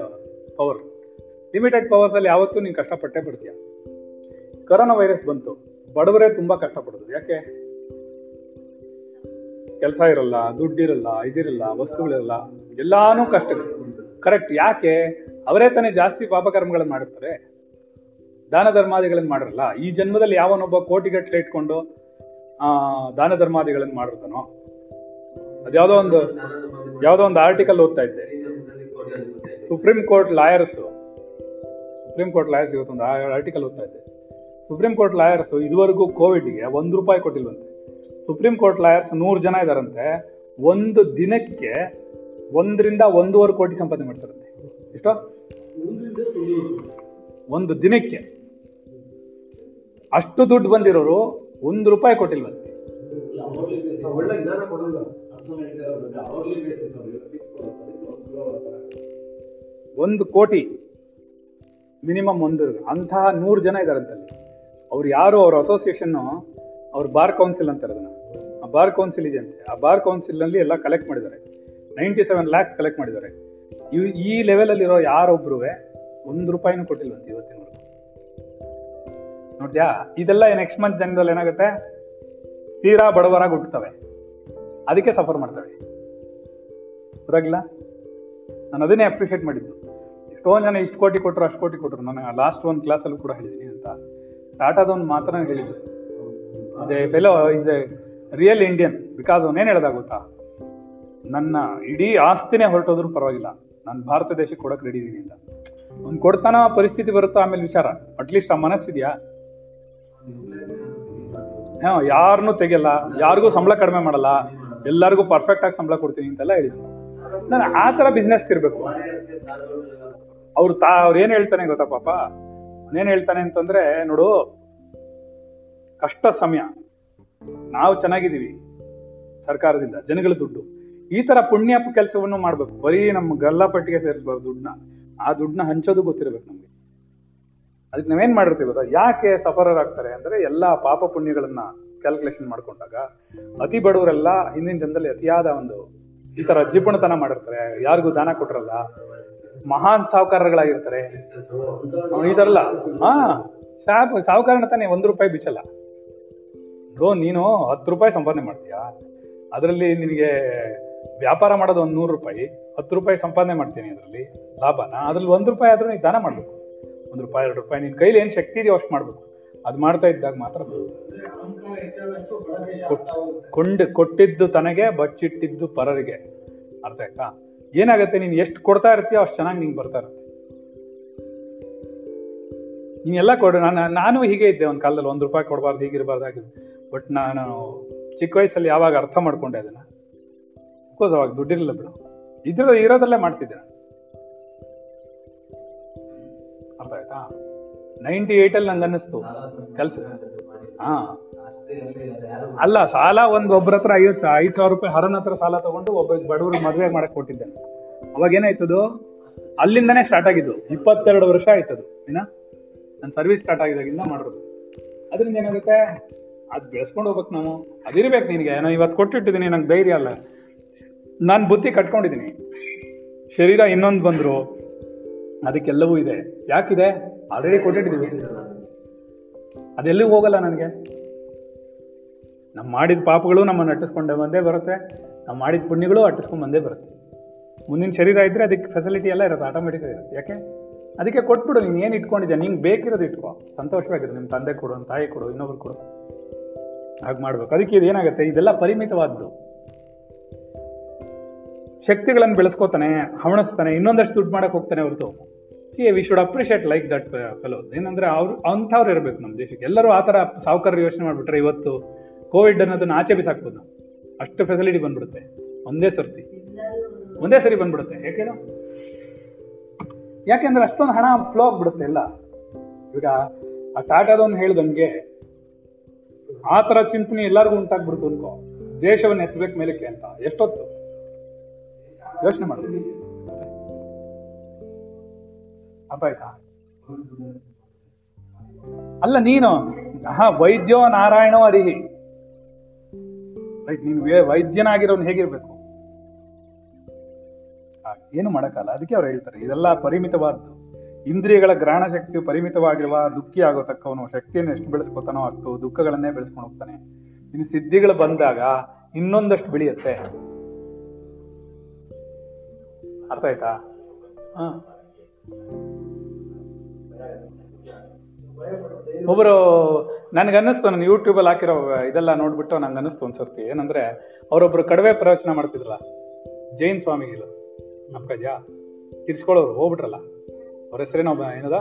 A: ಪವರ್ ಲಿಮಿಟೆಡ್ ಪವರ್ಸಲ್ಲಿ ಯಾವತ್ತೂ ನೀನು ಕಷ್ಟಪಟ್ಟೇ ಬಿಡ್ತೀಯ. ಕೊರೋನಾ ವೈರಸ್ ಬಂತು. ಬಡವರೇ ತುಂಬ ಕಷ್ಟಪಡೋದು. ಯಾಕೆ? ಕೆಲಸ ಇರಲ್ಲ, ದುಡ್ಡಿರಲ್ಲ, ಇದಿರಲ್ಲ, ವಸ್ತುಗಳಿರಲ್ಲ. ಎಲ್ಲಾನು ಕಷ್ಟ ಕರೆಕ್ಟ್ ಯಾಕೆ? ಅವರೇ ತಾನೇ ಜಾಸ್ತಿ ಪಾಪಕರ್ಮಗಳನ್ನು ಮಾಡಿರ್ತಾರೆ ದಾನ ಧರ್ಮಾದಿಗಳನ್ನು ಮಾಡಿರಲ್ಲ ಈ ಜನ್ಮದಲ್ಲಿ ಯಾವನೊಬ್ಬ ಕೋಟಿಗಟ್ಟಲೆ ಇಟ್ಕೊಂಡು, ಆ, ದಾನ ಧರ್ಮಾದಿಗಳನ್ನು ಮಾಡಿರ್ತಾನೋ? ಅದ್ಯಾವುದೋ ಒಂದು, ಯಾವುದೋ ಒಂದು ಆರ್ಟಿಕಲ್ ಓದ್ತಾ ಇದ್ದೆ. Supreme Court lawyers Supreme Court lawyers ಇವತ್ತೊಂದು ಆರ್ಟಿಕಲ್ ಓದ್ತಾ ಇದ್ದೆ. ಸುಪ್ರೀಂ ಕೋರ್ಟ್ ಲಾಯರ್ಸ್ ಇದುವರೆಗೂ ಕೋವಿಡ್ಗೆ ಒಂದು ರೂಪಾಯಿ ಕೊಟ್ಟಿಲ್ವಂತೆ. ಸುಪ್ರೀಂ ಕೋರ್ಟ್ ಲಾಯರ್ಸ್ ನೂರು ಜನ ಇದಾರಂತೆ. ಒಂದು ದಿನಕ್ಕೆ ಒಂದರಿಂದ ಒಂದೂವರೆ ಕೋಟಿ ಸಂಪಾದನೆ ಮಾಡ್ತಾರಂತೆ. ಎಷ್ಟೋ?
B: ಒಂದು
A: ದಿನಕ್ಕೆ ಅಷ್ಟು ದುಡ್ಡು ಬಂದಿರೋರು ಒಂದು ರೂಪಾಯಿ ಕೊಟ್ಟಿಲ್ವಂತೆ.
C: ಒಂದು
A: ಕೋಟಿ ಮಿನಿಮಮ್ ಒಂದು, ಅಂತಹ ನೂರು ಜನ ಇದ್ದಾರಂತಲ್ಲಿ ಅವ್ರು ಯಾರು ಅವ್ರ ಅಸೋಸಿಯೇಷನ್ನು ಅವ್ರ ಬಾರ್ ಕೌನ್ಸಿಲ್ ಅಂತಾರೆ ಅದನ್ನ. ಆ ಬಾರ್ ಕೌನ್ಸಿಲ್ ಇದೆಯಂತೆ. ಆ ಬಾರ್ ಕೌನ್ಸಿಲ್ನಲ್ಲಿ ಎಲ್ಲ ಕಲೆಕ್ಟ್ ಮಾಡಿದ್ದಾರೆ. ನೈಂಟಿ ಸೆವೆನ್ ಲ್ಯಾಕ್ಸ್ ಕಲೆಕ್ಟ್ ಮಾಡಿದ್ದಾರೆ. ಇವ್ ಈ ಲೆವೆಲಲ್ಲಿರೋ ಯಾರೊಬ್ರು ಒಂದು ರೂಪಾಯಿನೂ ಕೊಟ್ಟಿಲ್ವಂತೆ ಇವತ್ತಿನವರೆಗೂ ನೋಡ್ದ್ಯಾ? ಇದೆಲ್ಲ ನೆಕ್ಸ್ಟ್ ಮಂತ್ ಜನರಲ್ಲಿ ಏನಾಗುತ್ತೆ? ತೀರಾ ಬಡವರಾಗಿ ಹುಟ್ಟುತ್ತವೆ ಅದಕ್ಕೆ ಸಫರ್ ಮಾಡ್ತವೆ. ಗೊತ್ತಾಗಿಲ್ಲ ನಾನು ಅದನ್ನೇ ಅಪ್ರಿಷಿಯೇಟ್ ಮಾಡಿದ್ದು. ಎಷ್ಟೊಂದು ಜನ ಇಷ್ಟು ಕೋಟಿ ಕೊಟ್ಟರು ಅಷ್ಟು ಕೋಟಿ ಕೊಟ್ಟರು ನಾನು ಲಾಸ್ಟ್ ಒಂದು ಕ್ಲಾಸಲ್ಲೂ ಕೂಡ ಹೇಳಿದ್ದೀನಿ ಅಂತ. ಟಾಟಾದ ಒಂದು ಹೇಳಿದ್ದು. Is a fellow is a real Indian because ಅವನೇನು ಹೇಳ್ದಾಗ ಗೊತ್ತಾ? ನನ್ನ ಇಡೀ ಆಸ್ತಿನೇ ಹೊರಟೋದ್ರೂ ಪರವಾಗಿಲ್ಲ. ನಾನು ಭಾರತ ದೇಶಕ್ಕೆ ಕೊಡಕ್ಕೆ ರೆಡಿ ಇದೀನಿ ಅಂತ. ಅವ್ನು ಕೊಡ್ತಾನ, ಪರಿಸ್ಥಿತಿ ಬರುತ್ತಾ ಆಮೇಲೆ ವಿಚಾರ. ಅಟ್ಲೀಸ್ಟ್ ಆ ಮನಸ್ಸಿದ್ಯಾ? ಹಾ ಯಾರನ್ನೂ ತೆಗಿಯಲ್ಲ, ಯಾರಿಗೂ ಸಂಬಳ ಕಡಿಮೆ ಮಾಡಲ್ಲ, ಎಲ್ಲರಿಗೂ ಪರ್ಫೆಕ್ಟ್ ಆಗಿ ಸಂಬಳ ಕೊಡ್ತೀನಿ ಅಂತೆಲ್ಲ ಹೇಳಿದ್ರು. ನಾನು ಆ ಥರ ಬಿಸ್ನೆಸ್ ಇರಬೇಕು. ಅವ್ರು ತಾ, ಅವ್ರು ಏನ್ ಹೇಳ್ತಾನೆ ಗೊತ್ತಾ ಪಾಪ? ಅವನೇನ್ ಹೇಳ್ತಾನೆ ಅಂತಂದ್ರೆ, ನೋಡು, ಕಷ್ಟ ಸಮಯ. ನಾವು ಚೆನ್ನಾಗಿದ್ದೀವಿ ಸರ್ಕಾರದಿಂದ, ಜನಗಳ ದುಡ್ಡು. ಈ ತರ ಪುಣ್ಯ ಕೆಲಸವನ್ನು ಮಾಡ್ಬೇಕು. ಬರೀ ನಮ್ಮ ಗಲ್ಲಾಪಟ್ಟಿಗೆ ಸೇರಿಸ್ಬಾರ್ದು ದುಡ್ಡನ್ನ ಆ ದುಡ್ಡನ್ನ ಹಂಚೋದು ಗೊತ್ತಿರಬೇಕು ನಮ್ಗೆ. ಅದಕ್ಕೆ ನಾವೇನ್ ಮಾಡಿರ್ತೀವಿ ಗೊತ್ತಾ? ಯಾಕೆ ಸಫರರ್ ಆಗ್ತಾರೆ ಅಂದ್ರೆ ಎಲ್ಲಾ ಪಾಪ ಪುಣ್ಯಗಳನ್ನ ಕ್ಯಾಲ್ಕುಲೇಷನ್ ಮಾಡ್ಕೊಂಡಾಗ ಅತಿ ಬಡವರೆಲ್ಲ ಹಿಂದಿನ ಜನದಲ್ಲಿ ಅತಿಯಾದ ಒಂದು ಈ ತರ ಜೀಪಣತನ ಮಾಡಿರ್ತಾರೆ. ಯಾರಿಗೂ ದಾನ ಕೊಟ್ರಲ್ಲ. ಮಹಾನ್ ಸಾಹುಕಾರಗಳಾಗಿರ್ತಾರೆ ಈ ತರ ಅಲ್ಲ ಹಾ ಸಾಪ್ ಸಾಹುಕಾರನ ತಾನೇ ಒಂದು ರೂಪಾಯಿ ಬಿಚ್ಚಲ್ಲ. ನೀನು ಹತ್ತು ರೂಪಾಯಿ ಸಂಪಾದನೆ ಮಾಡ್ತೀಯಾ? ಅದರಲ್ಲಿ ನಿನಗೆ ವ್ಯಾಪಾರ ಮಾಡೋದು ಒಂದು ನೂರು ರೂಪಾಯಿ, ಹತ್ತು ರೂಪಾಯಿ ಸಂಪಾದನೆ ಮಾಡ್ತೀನಿ ಅದರಲ್ಲಿ, ಲಾಭನ? ಅದ್ರಲ್ಲಿ ಒಂದು ರೂಪಾಯಿ ಆದರೂ ನೀನು ದಾನ ಮಾಡಬೇಕು. ಒಂದು ರೂಪಾಯಿ, ಎರಡು ರೂಪಾಯಿ ನಿನ್ನ ಕೈಲಿ ಏನು ಶಕ್ತಿ ಇದೆಯೋ ಅಷ್ಟು ಮಾಡಬೇಕು. ಅದು ಮಾಡ್ತಾ ಇದ್ದಾಗ ಮಾತ್ರ ಕೊಂಡು, ಕೊಟ್ಟಿದ್ದು ತನಗೆ, ಬಚ್ಚಿಟ್ಟಿದ್ದು ಪರರಿಗೆ. ಅರ್ಥ ಆಯ್ತಾ? ಏನಾಗುತ್ತೆ, ನೀನು ಎಷ್ಟು ಕೊಡ್ತಾ ಇರ್ತೀಯೋ ಅಷ್ಟು ಚೆನ್ನಾಗಿ ನಿಂಗೆ ಬರ್ತಾ ಇರುತ್ತೆ. ನೀನೆಲ್ಲ ಕೊಡು. ನಾನು ನಾನು ಹೀಗೆ ಇದ್ದೆ ಒಂದು ಕಾಲದಲ್ಲಿ, ಒಂದು ರೂಪಾಯಿ ಕೊಡಬಾರ್ದು, ಹೀಗಿರಬಾರ್ದು ಹಾಗೆ ಬಟ್ ನಾನು ಚಿಕ್ಕ ವಯಸ್ಸಲ್ಲಿ ಯಾವಾಗ ಅರ್ಥ ಮಾಡ್ಕೊಂಡೆ ಅದನ್ನ ಅಫ್ಕೋರ್ಸ್ ಅವಾಗ ದುಡ್ಡಿರಲಿಲ್ಲ ಬಿಡು. ಇದ್ರ ಇರೋದಲ್ಲೇ ಮಾಡ್ತಿದ್ದೆ ಅರ್ಥ ಆಯ್ತಾ? ನೈಂಟಿ ಏಯ್ಟಲ್ಲಿ ನಂಗೆ ಅನ್ನಿಸ್ತು. ಕೆಲಸ. ಹಾ. ಅಲ್ಲ, ಸಾಲ ಒಂದು ಒಬ್ಬರ ಹತ್ರ ಐವತ್ತು ಐದು ಸಾವಿರ ರೂಪಾಯಿ ಹರನ ಹತ್ರ ಸಾಲ ತಗೊಂಡು ಒಬ್ಬ ಬಡವ್ರಿಗೆ ಮದುವೆ ಮಾಡಕ್ ಕೊಟ್ಟಿದ್ದೆ. ಅವಾಗ ಏನಾಯ್ತದು? ಅಲ್ಲಿಂದನೇ ಸ್ಟಾರ್ಟ್ ಆಗಿದ್ದು. ಇಪ್ಪತ್ತೆರಡು ವರ್ಷ ಆಯ್ತದು. ಏನ? ನನ್ನ ಸರ್ವಿಸ್ ಸ್ಟಾರ್ಟ್ ಆಗಿದಾಗಿಂದ ಮಾಡಿರೋದು ಅದರಿಂದ ಏನಾಗುತ್ತೆ? ಅದ್ ಬೆಳೆಸ್ಕೊಂಡು ಹೋಗ್ಬೇಕು ನಾವು. ಅದಿರ್ಬೇಕು ನಿನಗೆ. ನಾನು ಇವತ್ತು ಕೊಟ್ಟಿಟ್ಟಿದ್ದೀನಿ ನಂಗೆ ಧೈರ್ಯ ಅಲ್ಲ ನಾನು ಬುತ್ತಿ ಕಟ್ಕೊಂಡಿದ್ದೀನಿ ಶರೀರ ಇನ್ನೊಂದು ಬಂದರು, ಅದಕ್ಕೆಲ್ಲವೂ ಇದೆ. ಯಾಕಿದೆ? ಆಲ್ರೆಡಿ ಕೊಟ್ಟಿಟ್ಟಿದ್ದೀವಿ ಅದೆಲ್ಲಿಗೂ ಹೋಗಲ್ಲ ನನಗೆ. ನಮ್ಮ ಮಾಡಿದ ಪಾಪಗಳು ನಮ್ಮನ್ನು ಅಟ್ಟಿಸ್ಕೊಂಡೆ ಬಂದೇ ಬರುತ್ತೆ. ನಾವು ಮಾಡಿದ ಪುಣ್ಯಗಳು ಅಟ್ಟಿಸ್ಕೊಂಡು ಬಂದೇ ಬರುತ್ತೆ. ಮುಂದಿನ ಶರೀರ ಇದ್ದರೆ ಅದಕ್ಕೆ ಫೆಸಿಲಿಟಿ ಎಲ್ಲ ಇರುತ್ತೆ ಆಟೋಮೆಟಿಕ್ ಇರುತ್ತೆ. ಯಾಕೆ? ಅದಕ್ಕೆ ಕೊಟ್ಬಿಡು, ನೀನು ಏನು ಇಟ್ಕೊಂಡಿದ್ಯಾ? ನಿಂಗೆ ಬೇಕಿರೋದು ಇಟ್ಕೋ. ಸಂತೋಷವಾಗಿರು ನಿಮ್ಮ ತಂದೆ ಕೊಡು ತಾಯಿ ಕೊಡು, ಇನ್ನೊಬ್ರು ಕೊಡು. ಹಾಗೆ ಮಾಡಬೇಕು. ಅದಕ್ಕೆ ಇದು ಏನಾಗುತ್ತೆ? ಇದೆಲ್ಲ ಪರಿಮಿತವಾದ್ದು. ಶಕ್ತಿಗಳನ್ನು ಬೆಳೆಸ್ಕೋತಾನೆ, ಹವಣಿಸ್ತಾನೆ, ಇನ್ನೊಂದಷ್ಟು ದುಡ್ಡು ಮಾಡಕ್ಕೆ ಹೋಗ್ತಾನೆ ಹೊರತು. See we should appreciate like that fellows ಏನಂದ್ರೆ ಅವ್ರು, ಅಂಥವ್ರು ಇರಬೇಕು ನಮ್ಮ ದೇಶಕ್ಕೆ. ಎಲ್ಲರೂ ಆ ಥರ ಸಾವುಕಾರ ಯೋಚನೆ ಮಾಡಿಬಿಟ್ರೆ ಇವತ್ತು ಕೋವಿಡ್ ಅನ್ನೋದನ್ನ ಆಚೆ ಬಿಸಾಕ್ಬೋದು ಅಷ್ಟು ಫೆಸಿಲಿಟಿ ಬಂದ್ಬಿಡುತ್ತೆ. ಒಂದೇ ಸರ್ತಿ. ಒಂದೇ ಸರಿ ಬಂದ್ಬಿಡುತ್ತೆ. ಯಾಕೆ ಯಾಕೆಂದ್ರೆ ಅಷ್ಟೊಂದು ಹಣ ಫ್ಲೋ ಆಗ್ಬಿಡುತ್ತೆ ಎಲ್ಲ. ಈಗ ಆ ಟಾಟಾದವನು ಹೇಳ್ದಂಗೆ, ಆ ಥರ ಚಿಂತನೆ ಎಲ್ಲರಿಗೂ ಉಂಟಾಗ್ಬಿಡ್ತು ಅನ್ಕೋ. ದೇಶವನ್ನು ಎತ್ತಬೇಕು ಮೇಲಕ್ಕೆ ಅಂತ. ಎಷ್ಟೊತ್ತು? ಯೋಚನೆ ಮಾಡು. ಅರ್ಥ ಆಯ್ತಾ? ಅಲ್ಲ, ನೀನು ಹಾ ವೈದ್ಯೋ ನಾರಾಯಣೋ ಅರಿಹಿ ರೈಟ್, ನೀನು ವೈದ್ಯನಾಗಿರೋನು ಹೇಗಿರ್ಬೇಕು? ಏನು ಮಾಡಕ್ಕಲ್ಲ? ಅದಕ್ಕೆ ಅವ್ರು ಹೇಳ್ತಾರೆ, ಇದೆಲ್ಲ ಪರಿಮಿತವಾದ್ದು. ಇಂದ್ರಿಯಗಳ ಗ್ರಹಣ ಶಕ್ತಿಯು ಪರಿಮಿತವಾಗಿರುವ ದುಃಖಿ ಆಗೋತಕ್ಕವನು ಶಕ್ತಿಯನ್ನು ಎಷ್ಟು ಬೆಳೆಸ್ಕೊತಾನೋ ಅಷ್ಟು ದುಃಖಗಳನ್ನೇ ಬೆಳೆಸ್ಕೊಂಡು ಹೋಗ್ತಾನೆ. ಇನ್ನು ಸಿದ್ಧಿಗಳು ಬಂದಾಗ ಇನ್ನೊಂದಷ್ಟು ಬೆಳೆಯುತ್ತೆ. ಅರ್ಥ ಆಯ್ತಾ? ಹಾಂ. ಒಬ್ಬರು ನನಗನ್ನಿಸ್ತು ನಾನು ಯೂಟ್ಯೂಬಲ್ಲಿ ಹಾಕಿರೋ ಇದೆಲ್ಲ ನೋಡ್ಬಿಟ್ಟು ನಂಗೆ ಅನ್ನಿಸ್ತು ಒಂದ್ಸರ್ತಿ. ಏನಂದ್ರೆ ಅವರೊಬ್ಬರು ಕಡವೆ ಪ್ರವಚನ ಮಾಡ್ತಿದ್ರಲ್ಲ, ಜೈನ್ ಸ್ವಾಮಿಗಳು ನಮ್ಕದ್ಯಾ ಕಿರ್ಸ್ಕೊಳ್ಳೋರು ಹೋಗ್ಬಿಟ್ರಲ್ಲ. ಅವ್ರ ಹೆಸರೇನೋ ಏನದ?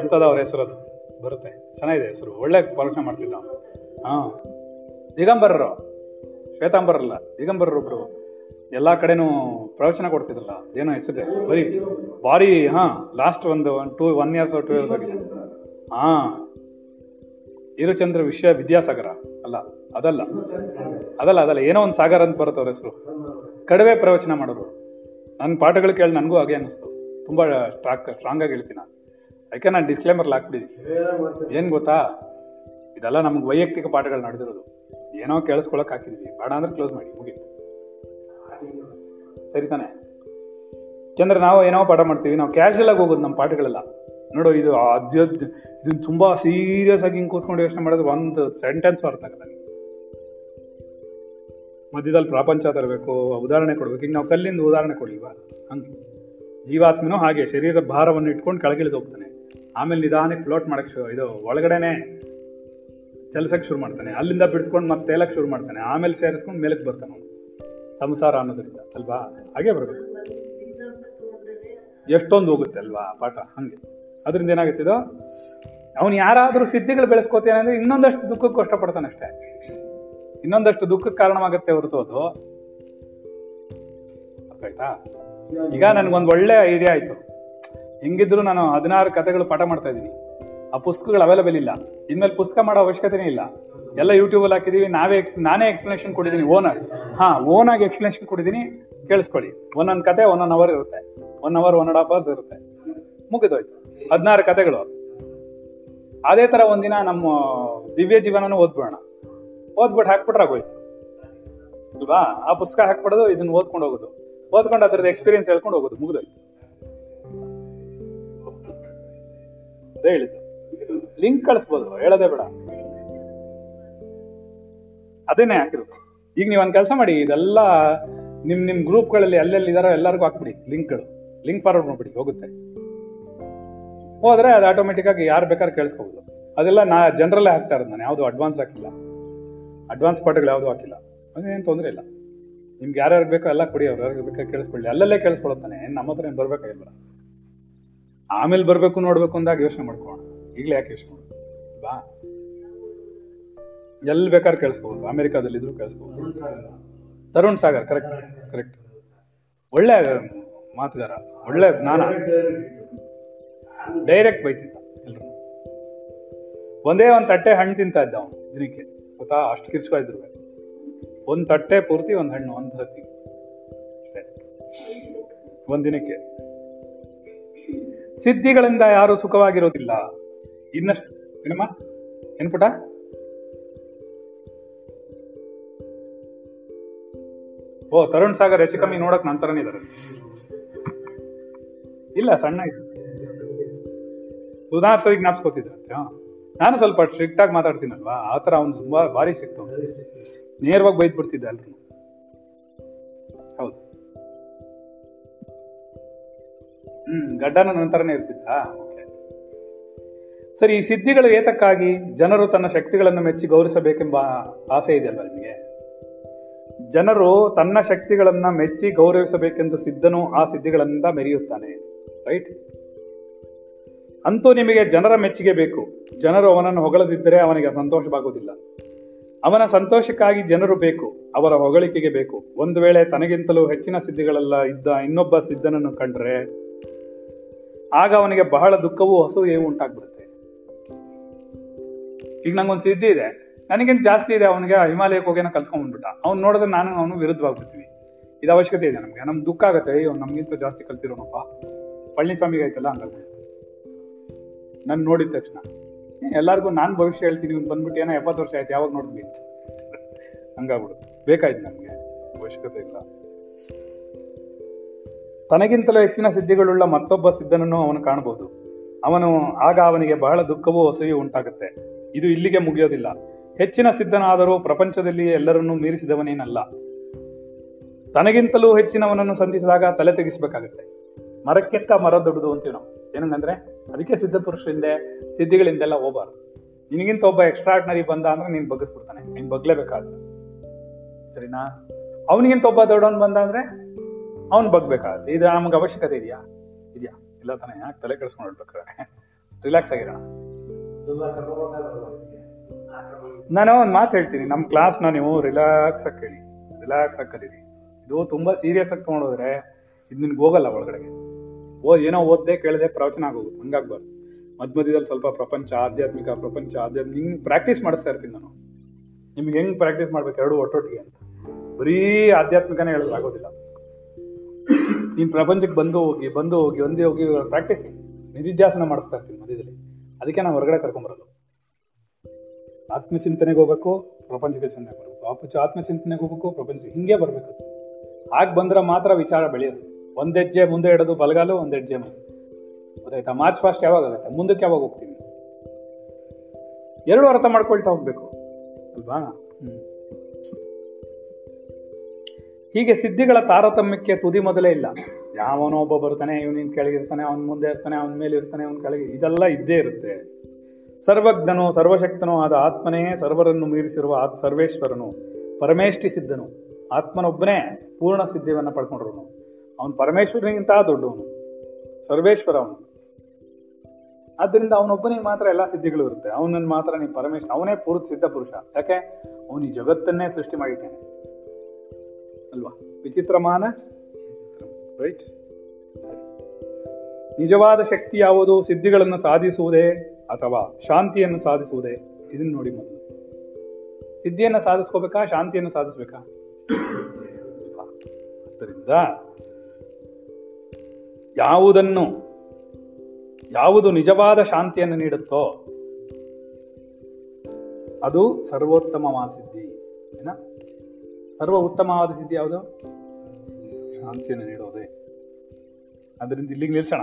A: ಎಂಥದ ಅವ್ರ ಹೆಸರು ಅದು. ಬರುತ್ತೆ. ಚೆನ್ನಾಗಿದೆ ಹೆಸರು. ಒಳ್ಳೆ ಪ್ರವಚನ ಮಾಡ್ತಿದ್ದ ಹಾಂ. ದಿಗಂಬರರು. ಶ್ವೇತಾಂಬರಲ್ಲ ದಿಗಂಬರರು ಒಬ್ರು ಎಲ್ಲಾ ಕಡೆನೂ ಪ್ರವಚನ ಕೊಡ್ತಿದ್ರಲ್ಲ ಏನೋ ಹೆಸರಿದೆ ಬರೀ ಭಾರಿ, ಹಾ ಲಾಸ್ಟ್ ಒಂದು one two one years two years ಆಗಿದೆ. ಹಾ ಈರಚಂದ್ರ ವಿಶ್ವ ವಿದ್ಯಾಸಾಗರ, ಅಲ್ಲ, ಅದಲ್ಲ ಅದಲ್ಲ ಅದಲ್ಲ, ಏನೋ ಒಂದು ಸಾಗರ ಅಂತ ಬರುತ್ತೆ ಅವ್ರ ಹೆಸರು. ಕಡಿಮೆ ಪ್ರವಚನ ಮಾಡೋರು. ನನ್ನ ಪಾಠಗಳು ಕೇಳಿ ನನಗೂ ಹಾಗೆ ಅನಿಸ್ತು ತುಂಬ ಸ್ಟ್ರಾಕ್ ಸ್ಟ್ರಾಂಗ್ ಆಗಿ ಹೇಳ್ತೀನಿ ನಾನು. ಅದಕ್ಕೆ ನಾನು ಡಿಸ್ಕ್ಲೇಮರ್ ಹಾಕ್ಬಿಟ್ಟಿದ್ದೀನಿ ಏನು ಗೊತ್ತಾ? ಇದೆಲ್ಲ ನಮ್ಗೆ ವೈಯಕ್ತಿಕ ಪಾಠಗಳು ನಡೆದಿರೋದು. ಏನೋ ಕೇಳಿಸ್ಕೊಳಕ್ ಹಾಕಿದ್ವಿ. ಬೇಡ ಅಂದ್ರೆ ಕ್ಲೋಸ್ ಮಾಡಿ, ಮುಗೀತು. ಸರಿ ತಾನೆ. ಚಂದ್ರ ನಾವು ಏನೋ ಪಾಠ ಮಾಡ್ತೀವಿ, ನಾವು ಕ್ಯಾಶುವಲ್ ಆಗಿ ಹೋಗೋದು ನಮ್ಮ ಪಾಠಗಳೆಲ್ಲ. ನೋಡು, ಇದು ಅದ್ಯದ್ ಇದನ್ನ ತುಂಬಾ ಸೀರಿಯಸ್ ಆಗಿ ಹಿಂಗೆ ಕೂತ್ಕೊಂಡು ಯೋಚನೆ ಮಾಡೋದು ಒಂದು ಸೆಂಟೆನ್ಸ್ ಅರ್ಥ ಆಗಲ್ಲ ಮಧ್ಯದಲ್ಲಿ ಪ್ರಪಂಚ ತರಬೇಕು, ಉದಾಹರಣೆ ಕೊಡ್ಬೇಕು. ಈಗ ನಾವು ಕಲ್ಲಿಂದ ಉದಾಹರಣೆ ಕೊಡ್ಲಿವಾ ಹಂಗೆ. ಜೀವಾತ್ಮನೂ ಹಾಗೆ, ಶರೀರದ ಭಾರವನ್ನು ಇಟ್ಕೊಂಡು ಕೆಳಗಿಳಿದು ಹೋಗ್ತಾನೆ. ಆಮೇಲೆ ನಿಧಾನಕ್ಕೆ ಫ್ಲೋಟ್ ಮಾಡಕ್ಕೆ ಶು ಇದು ಒಳಗಡೆನೆ ಚಲಿಸಕ್ಕೆ ಶುರು ಮಾಡ್ತಾನೆ. ಅಲ್ಲಿಂದ ಬಿಡಿಸ್ಕೊಂಡು ಮತ್ತೆ ತೇಲಕ್ಕೆ ಶುರು ಮಾಡ್ತಾನೆ. ಆಮೇಲೆ ಸೇರಿಸ್ಕೊಂಡು ಮೇಲಕ್ಕೆ ಬರ್ತಾನೆ ಸಂಸಾರ ಅನ್ನೋದ್ರಿಂದ ಅಲ್ವಾ? ಹಾಗೆ ಬರಬೇಕು. ಎಷ್ಟೊಂದು ಹೋಗುತ್ತೆ ಅಲ್ವಾ ಪಾಠ? ಹಂಗೆ. ಅದರಿಂದ ಇದು? ಅವನು ಯಾರಾದರೂ ಸಿದ್ಧಿಗಳು ಬೆಳೆಸ್ಕೋತೇನೆ ಅಂದ್ರೆ ಇನ್ನೊಂದಷ್ಟು ದುಃಖಕ್ಕೆ ಕಷ್ಟಪಡ್ತಾನೆ ಅಷ್ಟೇ. ಇನ್ನೊಂದಷ್ಟು ದುಃಖಕ್ಕೆ ಕಾರಣವಾಗುತ್ತೆ ಹೊರತು ಅದು. ಅರ್ಥ ಆಯ್ತಾ? ಈಗ ನನಗೊಂದು ಒಳ್ಳೆ ಐಡಿಯಾ ಆಯ್ತು. ಹೆಂಗಿದ್ರು ನಾನು ಹದಿನಾರು ಕಥೆಗಳು ಪಾಠ ಮಾಡ್ತಾ ಇದ್ದೀನಿ. ಆ ಪುಸ್ತಕಗಳು ಅವೈಲೇಬಲ್ ಇಲ್ಲ. ಇನ್ಮೇಲೆ ಪುಸ್ತಕ ಮಾಡೋ ಅವಶ್ಯಕತೆನೇ ಇಲ್ಲ. ಎಲ್ಲ ಯೂಟ್ಯೂಬಲ್ಲಿ ಹಾಕಿದೀವಿ. ನಾವೇ ಎಕ್ಸ್ ನಾನೇ ಎಕ್ಸ್ಪ್ಲನೇಷನ್ ಕೊಟ್ಟಿದ್ದೀನಿ ಓನರ್ ಹಾ ಓನಾಗಿ ಎಕ್ಸ್ಪ್ಲನೇಷನ್ ಕೊಟ್ಟಿದ್ದೀನಿ ಕೇಳಿಸ್ಕೊಳ್ಳಿ. ಒಂದೊಂದು ಕತೆ ಒಂದೊಂದು ಅವರ್ ಇರುತ್ತೆ. One hour one and half hours ಇರುತ್ತೆ. ಮುಗಿದೋಯ್ತು. ಹದಿನಾರು ಕತೆಗಳು. ಅದೇ ತರ ಒಂದಿನ ನಮ್ಮ ದಿವ್ಯ ಜೀವನನೂ ಓದ್ಬಿಡೋಣ. ಓದ್ಬಿಟ್ಟು ಹಾಕ್ಬಿಟ್ರೆ ಆಗೋಯ್ತು. ಅಲ್ವಾ ಆ ಪುಸ್ತಕ ಹಾಕ್ಬಿಡೋದು, ಇದನ್ನ ಓದ್ಕೊಂಡು ಹೋಗೋದು. ಓದ್ಕೊಂಡು ಅದ್ರದ್ದು ಎಕ್ಸ್ಪೀರಿಯನ್ಸ್ ಹೇಳ್ಕೊಂಡು ಹೋಗೋದು. ಮುಗಿದೋಯ್ತು. ಅದೇ ಹೇಳಿದ್ದು. ಲಿಂಕ್ ಕಳಿಸ್ಬೋದು. ಹೇಳೋದೇ ಬೇಡ. ಅದೇನೆ ಹಾಕಿರೋದು. ಈಗ ನೀವು ಒಂದು ಕೆಲಸ ಮಾಡಿ, ಇದೆಲ್ಲ ನಿಮ್ ನಿಮ್ ಗ್ರೂಪ್ಗಳಲ್ಲಿ ಅಲ್ಲೆಲ್ಲಿ ಇದಾರೋ ಎಲ್ಲರಿಗೂ ಹಾಕ್ಬಿಡಿ ಲಿಂಕ್ಗಳು ಲಿಂಕ್ ಫಾರ್ವರ್ಡ್ ಮಾಡ್ಬಿಡಿ, ಹೋಗುತ್ತೆ. ಹೋದ್ರೆ ಅದು ಆಟೋಮೆಟಿಕ್ ಆಗಿ ಯಾರು ಬೇಕಾದ್ರೆ ಕೇಳಿಸ್ಕೋಬಹುದು ಅದೆಲ್ಲ ನಾ ಜನರಲ್ಲೇ ಹಾಕ್ತಾ ಇರೋದು ನಾನು, ಯಾವುದು ಅಡ್ವಾನ್ಸ್ ಹಾಕಿಲ್ಲ. ಅಡ್ವಾನ್ಸ್ ಪಾಠಗಳು ಯಾವುದು ಹಾಕಿಲ್ಲ. ಅದೇನು ತೊಂದರೆ ಇಲ್ಲ. ನಿಮ್ಗೆ ಯಾರ್ಯಾರು ಬೇಕೋ ಎಲ್ಲ ಕೊಡಿ, ಅವ್ರು ಯಾರಿಗೆ ಬೇಕಾದ್ರೆ ಕೇಳಿಸ್ಕೊಳ್ಳಿ. ಅಲ್ಲಲ್ಲೇ ಕೇಳಿಸ್ಕೊಳತ್ತಾನೆ ನಮ್ಮ ಹತ್ರ ಏನು ಬರ್ಬೇಕಾಗಿಲ್ಲ ಆಮೇಲೆ ಬರಬೇಕು ನೋಡ್ಬೇಕು ಅಂದಾಗ ಯೋಚನೆ ಮಾಡ್ಕೋಣ ಈಗಲೇ ಯಾಕೆ ಯೋಚನೆ ಬಾ. ಎಲ್ಲಿ ಬೇಕಾದ್ರೆ ಕೇಳಿಸ್ಕೋಬಹುದು ಅಮೆರಿಕಾದಲ್ಲಿ ಇದ್ರು ಕೇಳಿಸ್ಕೋಬಹುದು ತರುಣ್ ಸಾಗರ್ ಕರೆಕ್ಟ್ ಕರೆಕ್ಟ್ ಒಳ್ಳೆ ಮಾತುಗಾರ. ಒಳ್ಳೆ ಜ್ಞಾನ. ಡೈರೆಕ್ಟ್ ಬೈತಿದ್ದ ಎಲ್ರು ಒಂದೇ ಒಂದು ತಟ್ಟೆ ಹಣ್ಣು ತಿಂತಾ ಇದ್ದ ಅವನು, ದಿನಕ್ಕೆ. ಗೊತ್ತಾ? ಅಷ್ಟು ಕಿರ್ಸ್ಕೊ ಇದ್ರು. ಒಂದು ತಟ್ಟೆ ಪೂರ್ತಿ, ಒಂದು ಹಣ್ಣು, ಒಂದು ಸತಿ ಒಂದ್ ದಿನಕ್ಕೆ. ಸಿದ್ಧಿಗಳಿಂದ ಯಾರು ಸುಖವಾಗಿರೋದಿಲ್ಲ. ಇನ್ನಷ್ಟು, ಏನಮ್ಮ? ಏನ್ ಓ, ತರುಣ್ ಸಾಗರ್ ಹೆಚ್ಚು ಕಮ್ಮಿ ನೋಡಕ್ ನನ್ನ ತರನೇ ಇದಾರೆ. ಇಲ್ಲ, ಸಣ್ಣ ಇದ್ರು. ಸುಧಾರ್ ಹಾ. ನಾನು ಸ್ವಲ್ಪ ಸ್ಟ್ರಿಕ್ಟ್ ಆಗಿ ಮಾತಾಡ್ತೀನಲ್ವಾ? ಆ ಥರ ಅವ್ನು ತುಂಬಾ ಭಾರಿ ಸ್ಟ್ರಿಕ್ಟ್ ನೇರವಾಗಿ ಬೈದ್ ಬಿಡ್ತಿದ್ದೆ ಅಲ್ರಿ ಹೌದು. ಹ್ಮ್, ಗಡ್ಡನ ನಂತರನೇ ಇರ್ತಿದ್ದ ಓಕೆ. ಸರಿ, ಈ ಸಿದ್ಧಿಗಳು ಏತಕ್ಕಾಗಿ ಜನರು ತನ್ನ ಶಕ್ತಿಗಳನ್ನು ಮೆಚ್ಚಿ ಗೌರವಿಸಬೇಕೆಂಬ ಆಸೆ ಇದೆಯಲ್ವಾ ನಿಮಗೆ? ಜನರು ತನ್ನ ಶಕ್ತಿಗಳನ್ನು ಮೆಚ್ಚಿ ಗೌರವಿಸಬೇಕೆಂದು ಸಿದ್ಧನು ಆ ಸಿದ್ಧಿಗಳಿಂದ ಮೆರೆಯುತ್ತಾನೆ ರೈಟ್ ಅಂತೂ ನಿಮಗೆ ಜನರ ಮೆಚ್ಚುಗೆ ಬೇಕು. ಜನರು ಅವನನ್ನು ಹೊಗಳದಿದ್ದರೆ ಅವನಿಗೆ ಸಂತೋಷವಾಗುವುದಿಲ್ಲ. ಅವನ ಸಂತೋಷಕ್ಕಾಗಿ ಜನರು ಬೇಕು, ಅವರ ಹೊಗಳಿಕೆಗೆ ಬೇಕು. ಒಂದು ವೇಳೆ ತನಗಿಂತಲೂ ಹೆಚ್ಚಿನ ಸಿದ್ಧಿಗಳೆಲ್ಲ ಇದ್ದ ಇನ್ನೊಬ್ಬ ಸಿದ್ಧನನ್ನು ಕಂಡ್ರೆ, ಆಗ ಅವನಿಗೆ ಬಹಳ ದುಃಖವೂ ಹಸುವು ಉಂಟಾಗ್ಬಿಡುತ್ತೆ. ಈಗ ನಂಗೊಂದು ಸಿದ್ಧಿ ಇದೆ. ನನಗಿಂತ ಜಾಸ್ತಿ ಇದೆ, ಅವನಿಗೆ ಹಿಮಾಲಯಕ್ಕೆ ಹೋಗೇನೋ ಕಲ್ತ್ಕೊಂಡ್ಬಿಟ್ಟ ಅವ್ನು ನೋಡಿದ್ರೆ ನಾನು ಅವನು ವಿರುದ್ಧವಾಗ್ಬಿಡ್ತೀನಿ ಇದು ಅವಶ್ಯಕತೆ ಇದೆ ನಮಗೆ. ನಮ್ಗೆ ದುಃಖ ಆಗುತ್ತೆ ಅಯ್ಯೋ ನಮಗಿಂತ ಜಾಸ್ತಿ ಕಲ್ತಿರೋನಪ್ಪ. ಪಳನಿಸ್ವಾಮಿಗೆ ಆಯ್ತಲ್ಲ ಹಂಗಾಗ್ಬಿಡುತ್ತೆ ನಾನು ನೋಡಿದ ತಕ್ಷಣ ಎಲ್ಲರಿಗೂ ಎಲ್ಲಾರ್ಗೂ ನಾನು ಭವಿಷ್ಯ ಹೇಳ್ತೀನಿ, ಇವ್ನು ಬಂದ್ಬಿಟ್ಟು ಏನೋ ಎಪ್ಪತ್ತು ವರ್ಷ ಆಯ್ತು, ಯಾವಾಗ ನೋಡಿದ್ವಿ? ಅಂತ ಹಂಗಾಗ್ಬಿಡುತ್ತೆ. ಬೇಕಾಯ್ತು ನಮಗೆ. ಅವಶ್ಯಕತೆ ಇಲ್ಲ. ತನಗಿಂತಲೂ ಹೆಚ್ಚಿನ ಸಿದ್ಧಿಗಳುಳ್ಳ ಮತ್ತೊಬ್ಬ ಸಿದ್ಧನನ್ನು ಅವನು ಕಾಣಬಹುದು ಅವನು, ಆಗ ಅವನಿಗೆ ಬಹಳ ದುಃಖವೂ ಹೊಸೆಯೂ ಉಂಟಾಗುತ್ತೆ. ಇದು ಇಲ್ಲಿಗೆ ಮುಗಿಯೋದಿಲ್ಲ. ಹೆಚ್ಚಿನ ಸಿದ್ಧನಾದರೂ ಪ್ರಪಂಚದಲ್ಲಿ ಎಲ್ಲರನ್ನೂ ಮೀರಿಸಿದವನೇನಲ್ಲ. ತನಗಿಂತಲೂ ಹೆಚ್ಚಿನವನನ್ನು ಸಂಧಿಸಿದಾಗ ತಲೆ ತೆಗಿಸ್ಬೇಕಾಗತ್ತೆ. ಮರಕ್ಕೆತ್ತ ಮರ ದೊಡ್ಡದು ಅಂತೀವಿ ನಾವು. ಏನಂಗಂದ್ರೆ ಅದಕ್ಕೆ ಸಿದ್ಧ ಪುರುಷರಿಂದ ಸಿದ್ಧಿಗಳಿಂದೆಲ್ಲ ಹೋಗಬಾರ್ದು. ನಿನಗಿಂತ ಒಬ್ಬ ಎಕ್ಸ್ಟ್ರಾಡ್ನರಿ ಬಂದ ಅಂದ್ರೆ ನೀನ್ ಬಗ್ಗಿಸ್ಬಿಡ್ತಾನೆ. ನೀನ್ ಬಗ್ಲೇಬೇಕಾಗುತ್ತೆ. ಸರಿನಾ? ಅವನಿಗಿಂತ ಒಬ್ಬ ದೊಡ್ಡವನ್ ಬಂದ ಅಂದ್ರೆ ಅವ್ನು ಬಗ್ಬೇಕಾಗತ್ತೆ. ಇದು ನಮ್ಗೆ ಅವಶ್ಯಕತೆ ಇದೆಯಾ? ಇದೆಯಾ? ಇಲ್ಲ ತಾನೇ? ಯಾಕೆ ತಲೆ ಕೆಡಿಸ್ಕೊಂಡು ರಿಲ್ಯಾಕ್ಸ್ ಆಗಿರೋಣ. ನಾನು ಒಂದು ಮಾತು ಹೇಳ್ತೀನಿ. ನಮ್ಮ ಕ್ಲಾಸ್ನ ನೀವು ರಿಲ್ಯಾಕ್ಸ್ ಆಗಿ ಕೇಳಿ. ರಿಲ್ಯಾಕ್ಸ್ ಆಗಿ ಕಲೀರಿ. ಇದು ತುಂಬಾ ಸೀರಿಯಸ್ ಆಗಿ ತೊಗೊಂಡೋದ್ರೆ ಇದು ನಿನ್ಗೆ ಹೋಗಲ್ಲ ಒಳಗಡೆಗೆ. ಓ, ಏನೋ ಓದ್ದೆ, ಕೇಳದೆ ಪ್ರವಚನ ಆಗೋಗುತ್ತೆ ಹಂಗಾಗ್ಬಾರ್ದು. ಮಧ್ಯ ಮಧ್ಯದಲ್ಲಿ ಸ್ವಲ್ಪ ಪ್ರಪಂಚ, ಆಧ್ಯಾತ್ಮಿಕ ಪ್ರಪಂಚ ಆಧ್ಯಾತ್ಮಿಕ ಹಿಂಗ್ ಪ್ರಾಕ್ಟೀಸ್ ಮಾಡಿಸ್ತಾ ಇರ್ತೀನಿ ನಾನು. ನಿಮ್ಗೆ ಹೆಂಗ್ ಪ್ರಾಕ್ಟೀಸ್ ಮಾಡ್ಬೇಕು? ಎರಡು ಒಟ್ಟೊಟ್ಟಿಗೆ ಅಂತ. ಬರೀ ಆಧ್ಯಾತ್ಮಿಕನೇ ಹೇಳಿದ್ರೆ ಆಗೋದಿಲ್ಲ. ನೀನ್ ಪ್ರಪಂಚಕ್ಕೆ ಬಂದು ಹೋಗಿ ಬಂದು ಹೋಗಿ, ಒಂದೇ ಹೋಗಿ ಪ್ರಾಕ್ಟೀಸ್ ನಿಧಿಧ್ಯಾಸನ ಮಾಡಿಸ್ತಾ ಇರ್ತೀನಿ ಮಧ್ಯದಲ್ಲಿ. ಅದಕ್ಕೆ ನಾನು ಹೊರಗಡೆ ಕರ್ಕೊಂಬರಲ್ಲ ಆತ್ಮಚಿಂತನೆಗೆ ಹೋಗ್ಬೇಕು, ಪ್ರಪಂಚಕ್ಕೆ ಚಿಂತನೆ ಬರಬೇಕು ಆಪಚ ಆತ್ಮಚಿಂತನೆಗೆ ಹೋಗ್ಬೇಕು, ಪ್ರಪಂಚ ಹಿಂಗೆ ಬರ್ಬೇಕು. ಹಾಗೆ ಬಂದ್ರೆ ಮಾತ್ರ ವಿಚಾರ ಬೆಳೆಯೋದು. ಒಂದ್ ಹೆಜ್ಜೆ ಮುಂದೆ ಇಡೋದು ಬಲಗಾಲು ಒಂದ್ ಹೆಜ್ಜೆ ಮುಂದೆ ಗೊತ್ತಾಯ್ತಾ? ಮಾರ್ಚ್ ಫಾಸ್ಟ್ ಯಾವಾಗ ಆಗುತ್ತೆ? ಮುಂದಕ್ಕೆ ಯಾವಾಗ ಹೋಗ್ತೀವಿ? ಎರಡು ಅರ್ಥ ಮಾಡ್ಕೊಳ್ತಾ ಹೋಗ್ಬೇಕು. ಅಲ್ವಾ. ಹೀಗೆ ಸಿದ್ಧಿಗಳ ತಾರತಮ್ಯಕ್ಕೆ ತುದಿ ಮೊದಲೇ ಇಲ್ಲ. ಯಾವನೋ ಒಬ್ಬ ಬರ್ತಾನೆ, ಇವನಿನ್ ಕೆಳಗಿರ್ತಾನೆ ಅವನ್ ಮುಂದೆ ಇರ್ತಾನೆ, ಅವನ ಮೇಲೆ ಇರ್ತಾನೆ, ಅವನ ಕೆಳಗೆ. ಇದೆಲ್ಲ ಇದ್ದೇ ಇರುತ್ತೆ. ಸರ್ವಜ್ಞನು, ಸರ್ವಶಕ್ತನೂ ಆದ ಆತ್ಮನೇ ಸರ್ವರನ್ನು ಮೀರಿಸಿರುವ ಆತ್ ಸರ್ವೇಶ್ವರನು ಪರಮೇಶ್ಠಿ ಸಿದ್ಧನು. ಆತ್ಮನೊಬ್ಬನೇ ಪೂರ್ಣ ಸಿದ್ಧಿಯನ್ನು ಪಡ್ಕೊಂಡ್ರು ಅವನು ಪರಮೇಶ್ವರನಿಗಿಂತ ದೊಡ್ಡವನು ಸರ್ವೇಶ್ವರ ಅವನು ಆದ್ದರಿಂದ ಅವನೊಬ್ಬನಿಗೆ ಮಾತ್ರ ಎಲ್ಲಾ ಸಿದ್ಧಿಗಳು ಇರುತ್ತೆ. ಅವನನ್ನು ಮಾತ್ರ ನೀ ಪರಮೇಶ್ವರ ಅವನೇ ಪೂರ್ತಿ ಸಿದ್ಧ ಪುರುಷ. ಯಾಕೆ? ಅವನು ಜಗತ್ತನ್ನೇ ಸೃಷ್ಟಿ ಮಾಡಿದ್ದಾನೆ. ಅಲ್ವಾ? ವಿಚಿತ್ರಮಾನ? ರೈಟ್ ನಿಜವಾದ ಶಕ್ತಿ ಯಾವುದು? ಸಿದ್ಧಿಗಳನ್ನು ಸಾಧಿಸುವುದೇ ಅಥವಾ ಶಾಂತಿಯನ್ನು ಸಾಧಿಸುವುದೇ? ಇದನ್ನು ನೋಡಿ ಮೊದಲು. ಸಿದ್ಧಿಯನ್ನು ಸಾಧಿಸ್ಕೋಬೇಕಾ, ಶಾಂತಿಯನ್ನು ಸಾಧಿಸ್ಬೇಕಾ? ಆದ್ದರಿಂದ ಯಾವುದನ್ನು, ಯಾವುದು ನಿಜವಾದ ಶಾಂತಿಯನ್ನು ನೀಡುತ್ತೋ, ಅದು ಸರ್ವೋತ್ತಮವಾದ ಸಿದ್ಧಿ. ಏನ? ಸರ್ವ ಉತ್ತಮವಾದ ಸಿದ್ಧಿ ಯಾವುದು? ಶಾಂತಿಯನ್ನು ನೀಡೋದೇ ಅದರಿಂದ ಇಲ್ಲಿಗೆ ನಿಲ್ಸೋಣ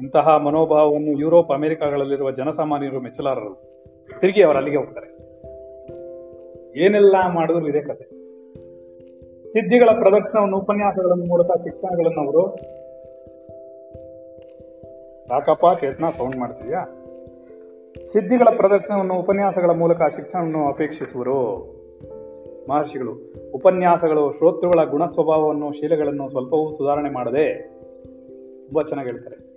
A: ಇಂತಹ ಮನೋಭಾವವನ್ನು ಯುರೋಪ್, ಅಮೆರಿಕಗಳಲ್ಲಿರುವ ಜನಸಾಮಾನ್ಯರು ಮೆಚ್ಚಲಾರರು. ತಿರುಗಿ ಅವರು ಅಲ್ಲಿಗೆ ಹೋಗ್ತಾರೆ. ಏನೆಲ್ಲ ಮಾಡಿದ್ರು ಇದೇ ಕತೆ. ಸಿದ್ಧಿಗಳ ಪ್ರದರ್ಶನವನ್ನು ಉಪನ್ಯಾಸಗಳ ಮೂಲಕ ಶಿಕ್ಷಣಗಳನ್ನು ಅವರು ಯಾಕಪ್ಪ ಚೇತನ ಸೌಂಡ್ ಮಾಡ್ತಿದ್ಯಾ? ಸಿದ್ಧಿಗಳ ಪ್ರದರ್ಶನವನ್ನು, ಉಪನ್ಯಾಸಗಳ ಮೂಲಕ ಶಿಕ್ಷಣವನ್ನು ಅಪೇಕ್ಷಿಸುವರು. ಮಹರ್ಷಿಗಳು, ಉಪನ್ಯಾಸಗಳು ಶ್ರೋತೃಗಳ ಗುಣ ಸ್ವಭಾವವನ್ನು ಶೀಲಗಳನ್ನು ಸ್ವಲ್ಪವೂ ಸುಧಾರಣೆ ಮಾಡದೆ ತುಂಬ ಚೆನ್ನಾಗಿ ಹೇಳ್ತಾರೆ.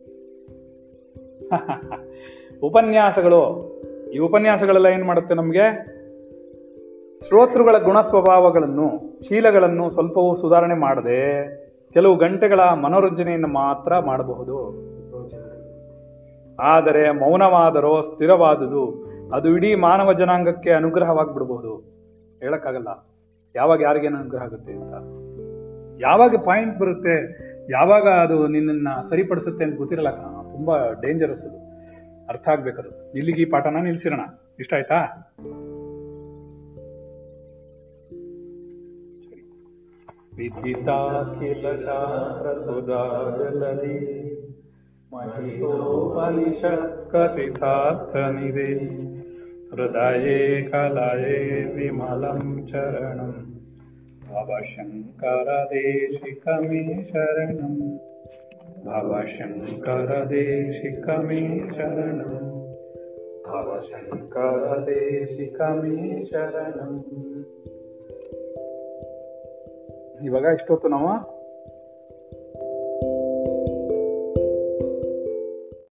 A: ಉಪನ್ಯಾಸಗಳು. ಈ ಉಪನ್ಯಾಸಗಳೆಲ್ಲ ಏನು ಮಾಡುತ್ತೆ ನಮಗೆ? ಶ್ರೋತೃಗಳ ಗುಣ ಸ್ವಭಾವಗಳನ್ನು ಶೀಲಗಳನ್ನು ಸ್ವಲ್ಪವೂ ಸುಧಾರಣೆ ಮಾಡದೆ, ಕೆಲವು ಗಂಟೆಗಳ ಮನೋರಂಜನೆಯನ್ನು ಮಾತ್ರ ಮಾಡಬಹುದು. ಆದರೆ ಮೌನವಾದರೋ, ಸ್ಥಿರವಾದುದು, ಅದು ಇಡೀ ಮಾನವ ಜನಾಂಗಕ್ಕೆ ಅನುಗ್ರಹವಾಗಿಬಿಡಬಹುದು. ಹೇಳಕ್ಕಾಗಲ್ಲ. ಯಾವಾಗ ಯಾರಿಗೇನು ಅನುಗ್ರಹ ಆಗುತ್ತೆ ಅಂತ. ಯಾವಾಗ ಪಾಯಿಂಟ್ ಬರುತ್ತೆ, ಯಾವಾಗ ಅದು ನಿನ್ನನ್ನು ಸರಿಪಡಿಸುತ್ತೆ ಅಂತ ಗೊತ್ತಿರಲ್ಲ ತುಂಬಾ ಡೇಂಜರಸ್ ಅದು ಅರ್ಥ ಆಗ್ಬೇಕದು ಇಲ್ಲಿಗೆ ಈ ಪಾಠನ ನಿಲ್ಸಿರೋಣ ಇಷ್ಟ ಆಯ್ತಾ ಸರಿ ವಿದಿತಾಖಿಲ ಶಾಸ್ತ್ರ ಸುಧಾ ಜಲಧಿ महितोपनिषत्कथितार्थनिधे हृदये कलये विमलं चरणं भवशङ्करदेशिकमे शरणं भवशङ्करदेशिकमे शरणं ಭವಶಂಕರದೇಶಿಕಮೇ ಶರಣಂ ಇವಾಗ ಇಷ್ಟೊತ್ತು ನಾವು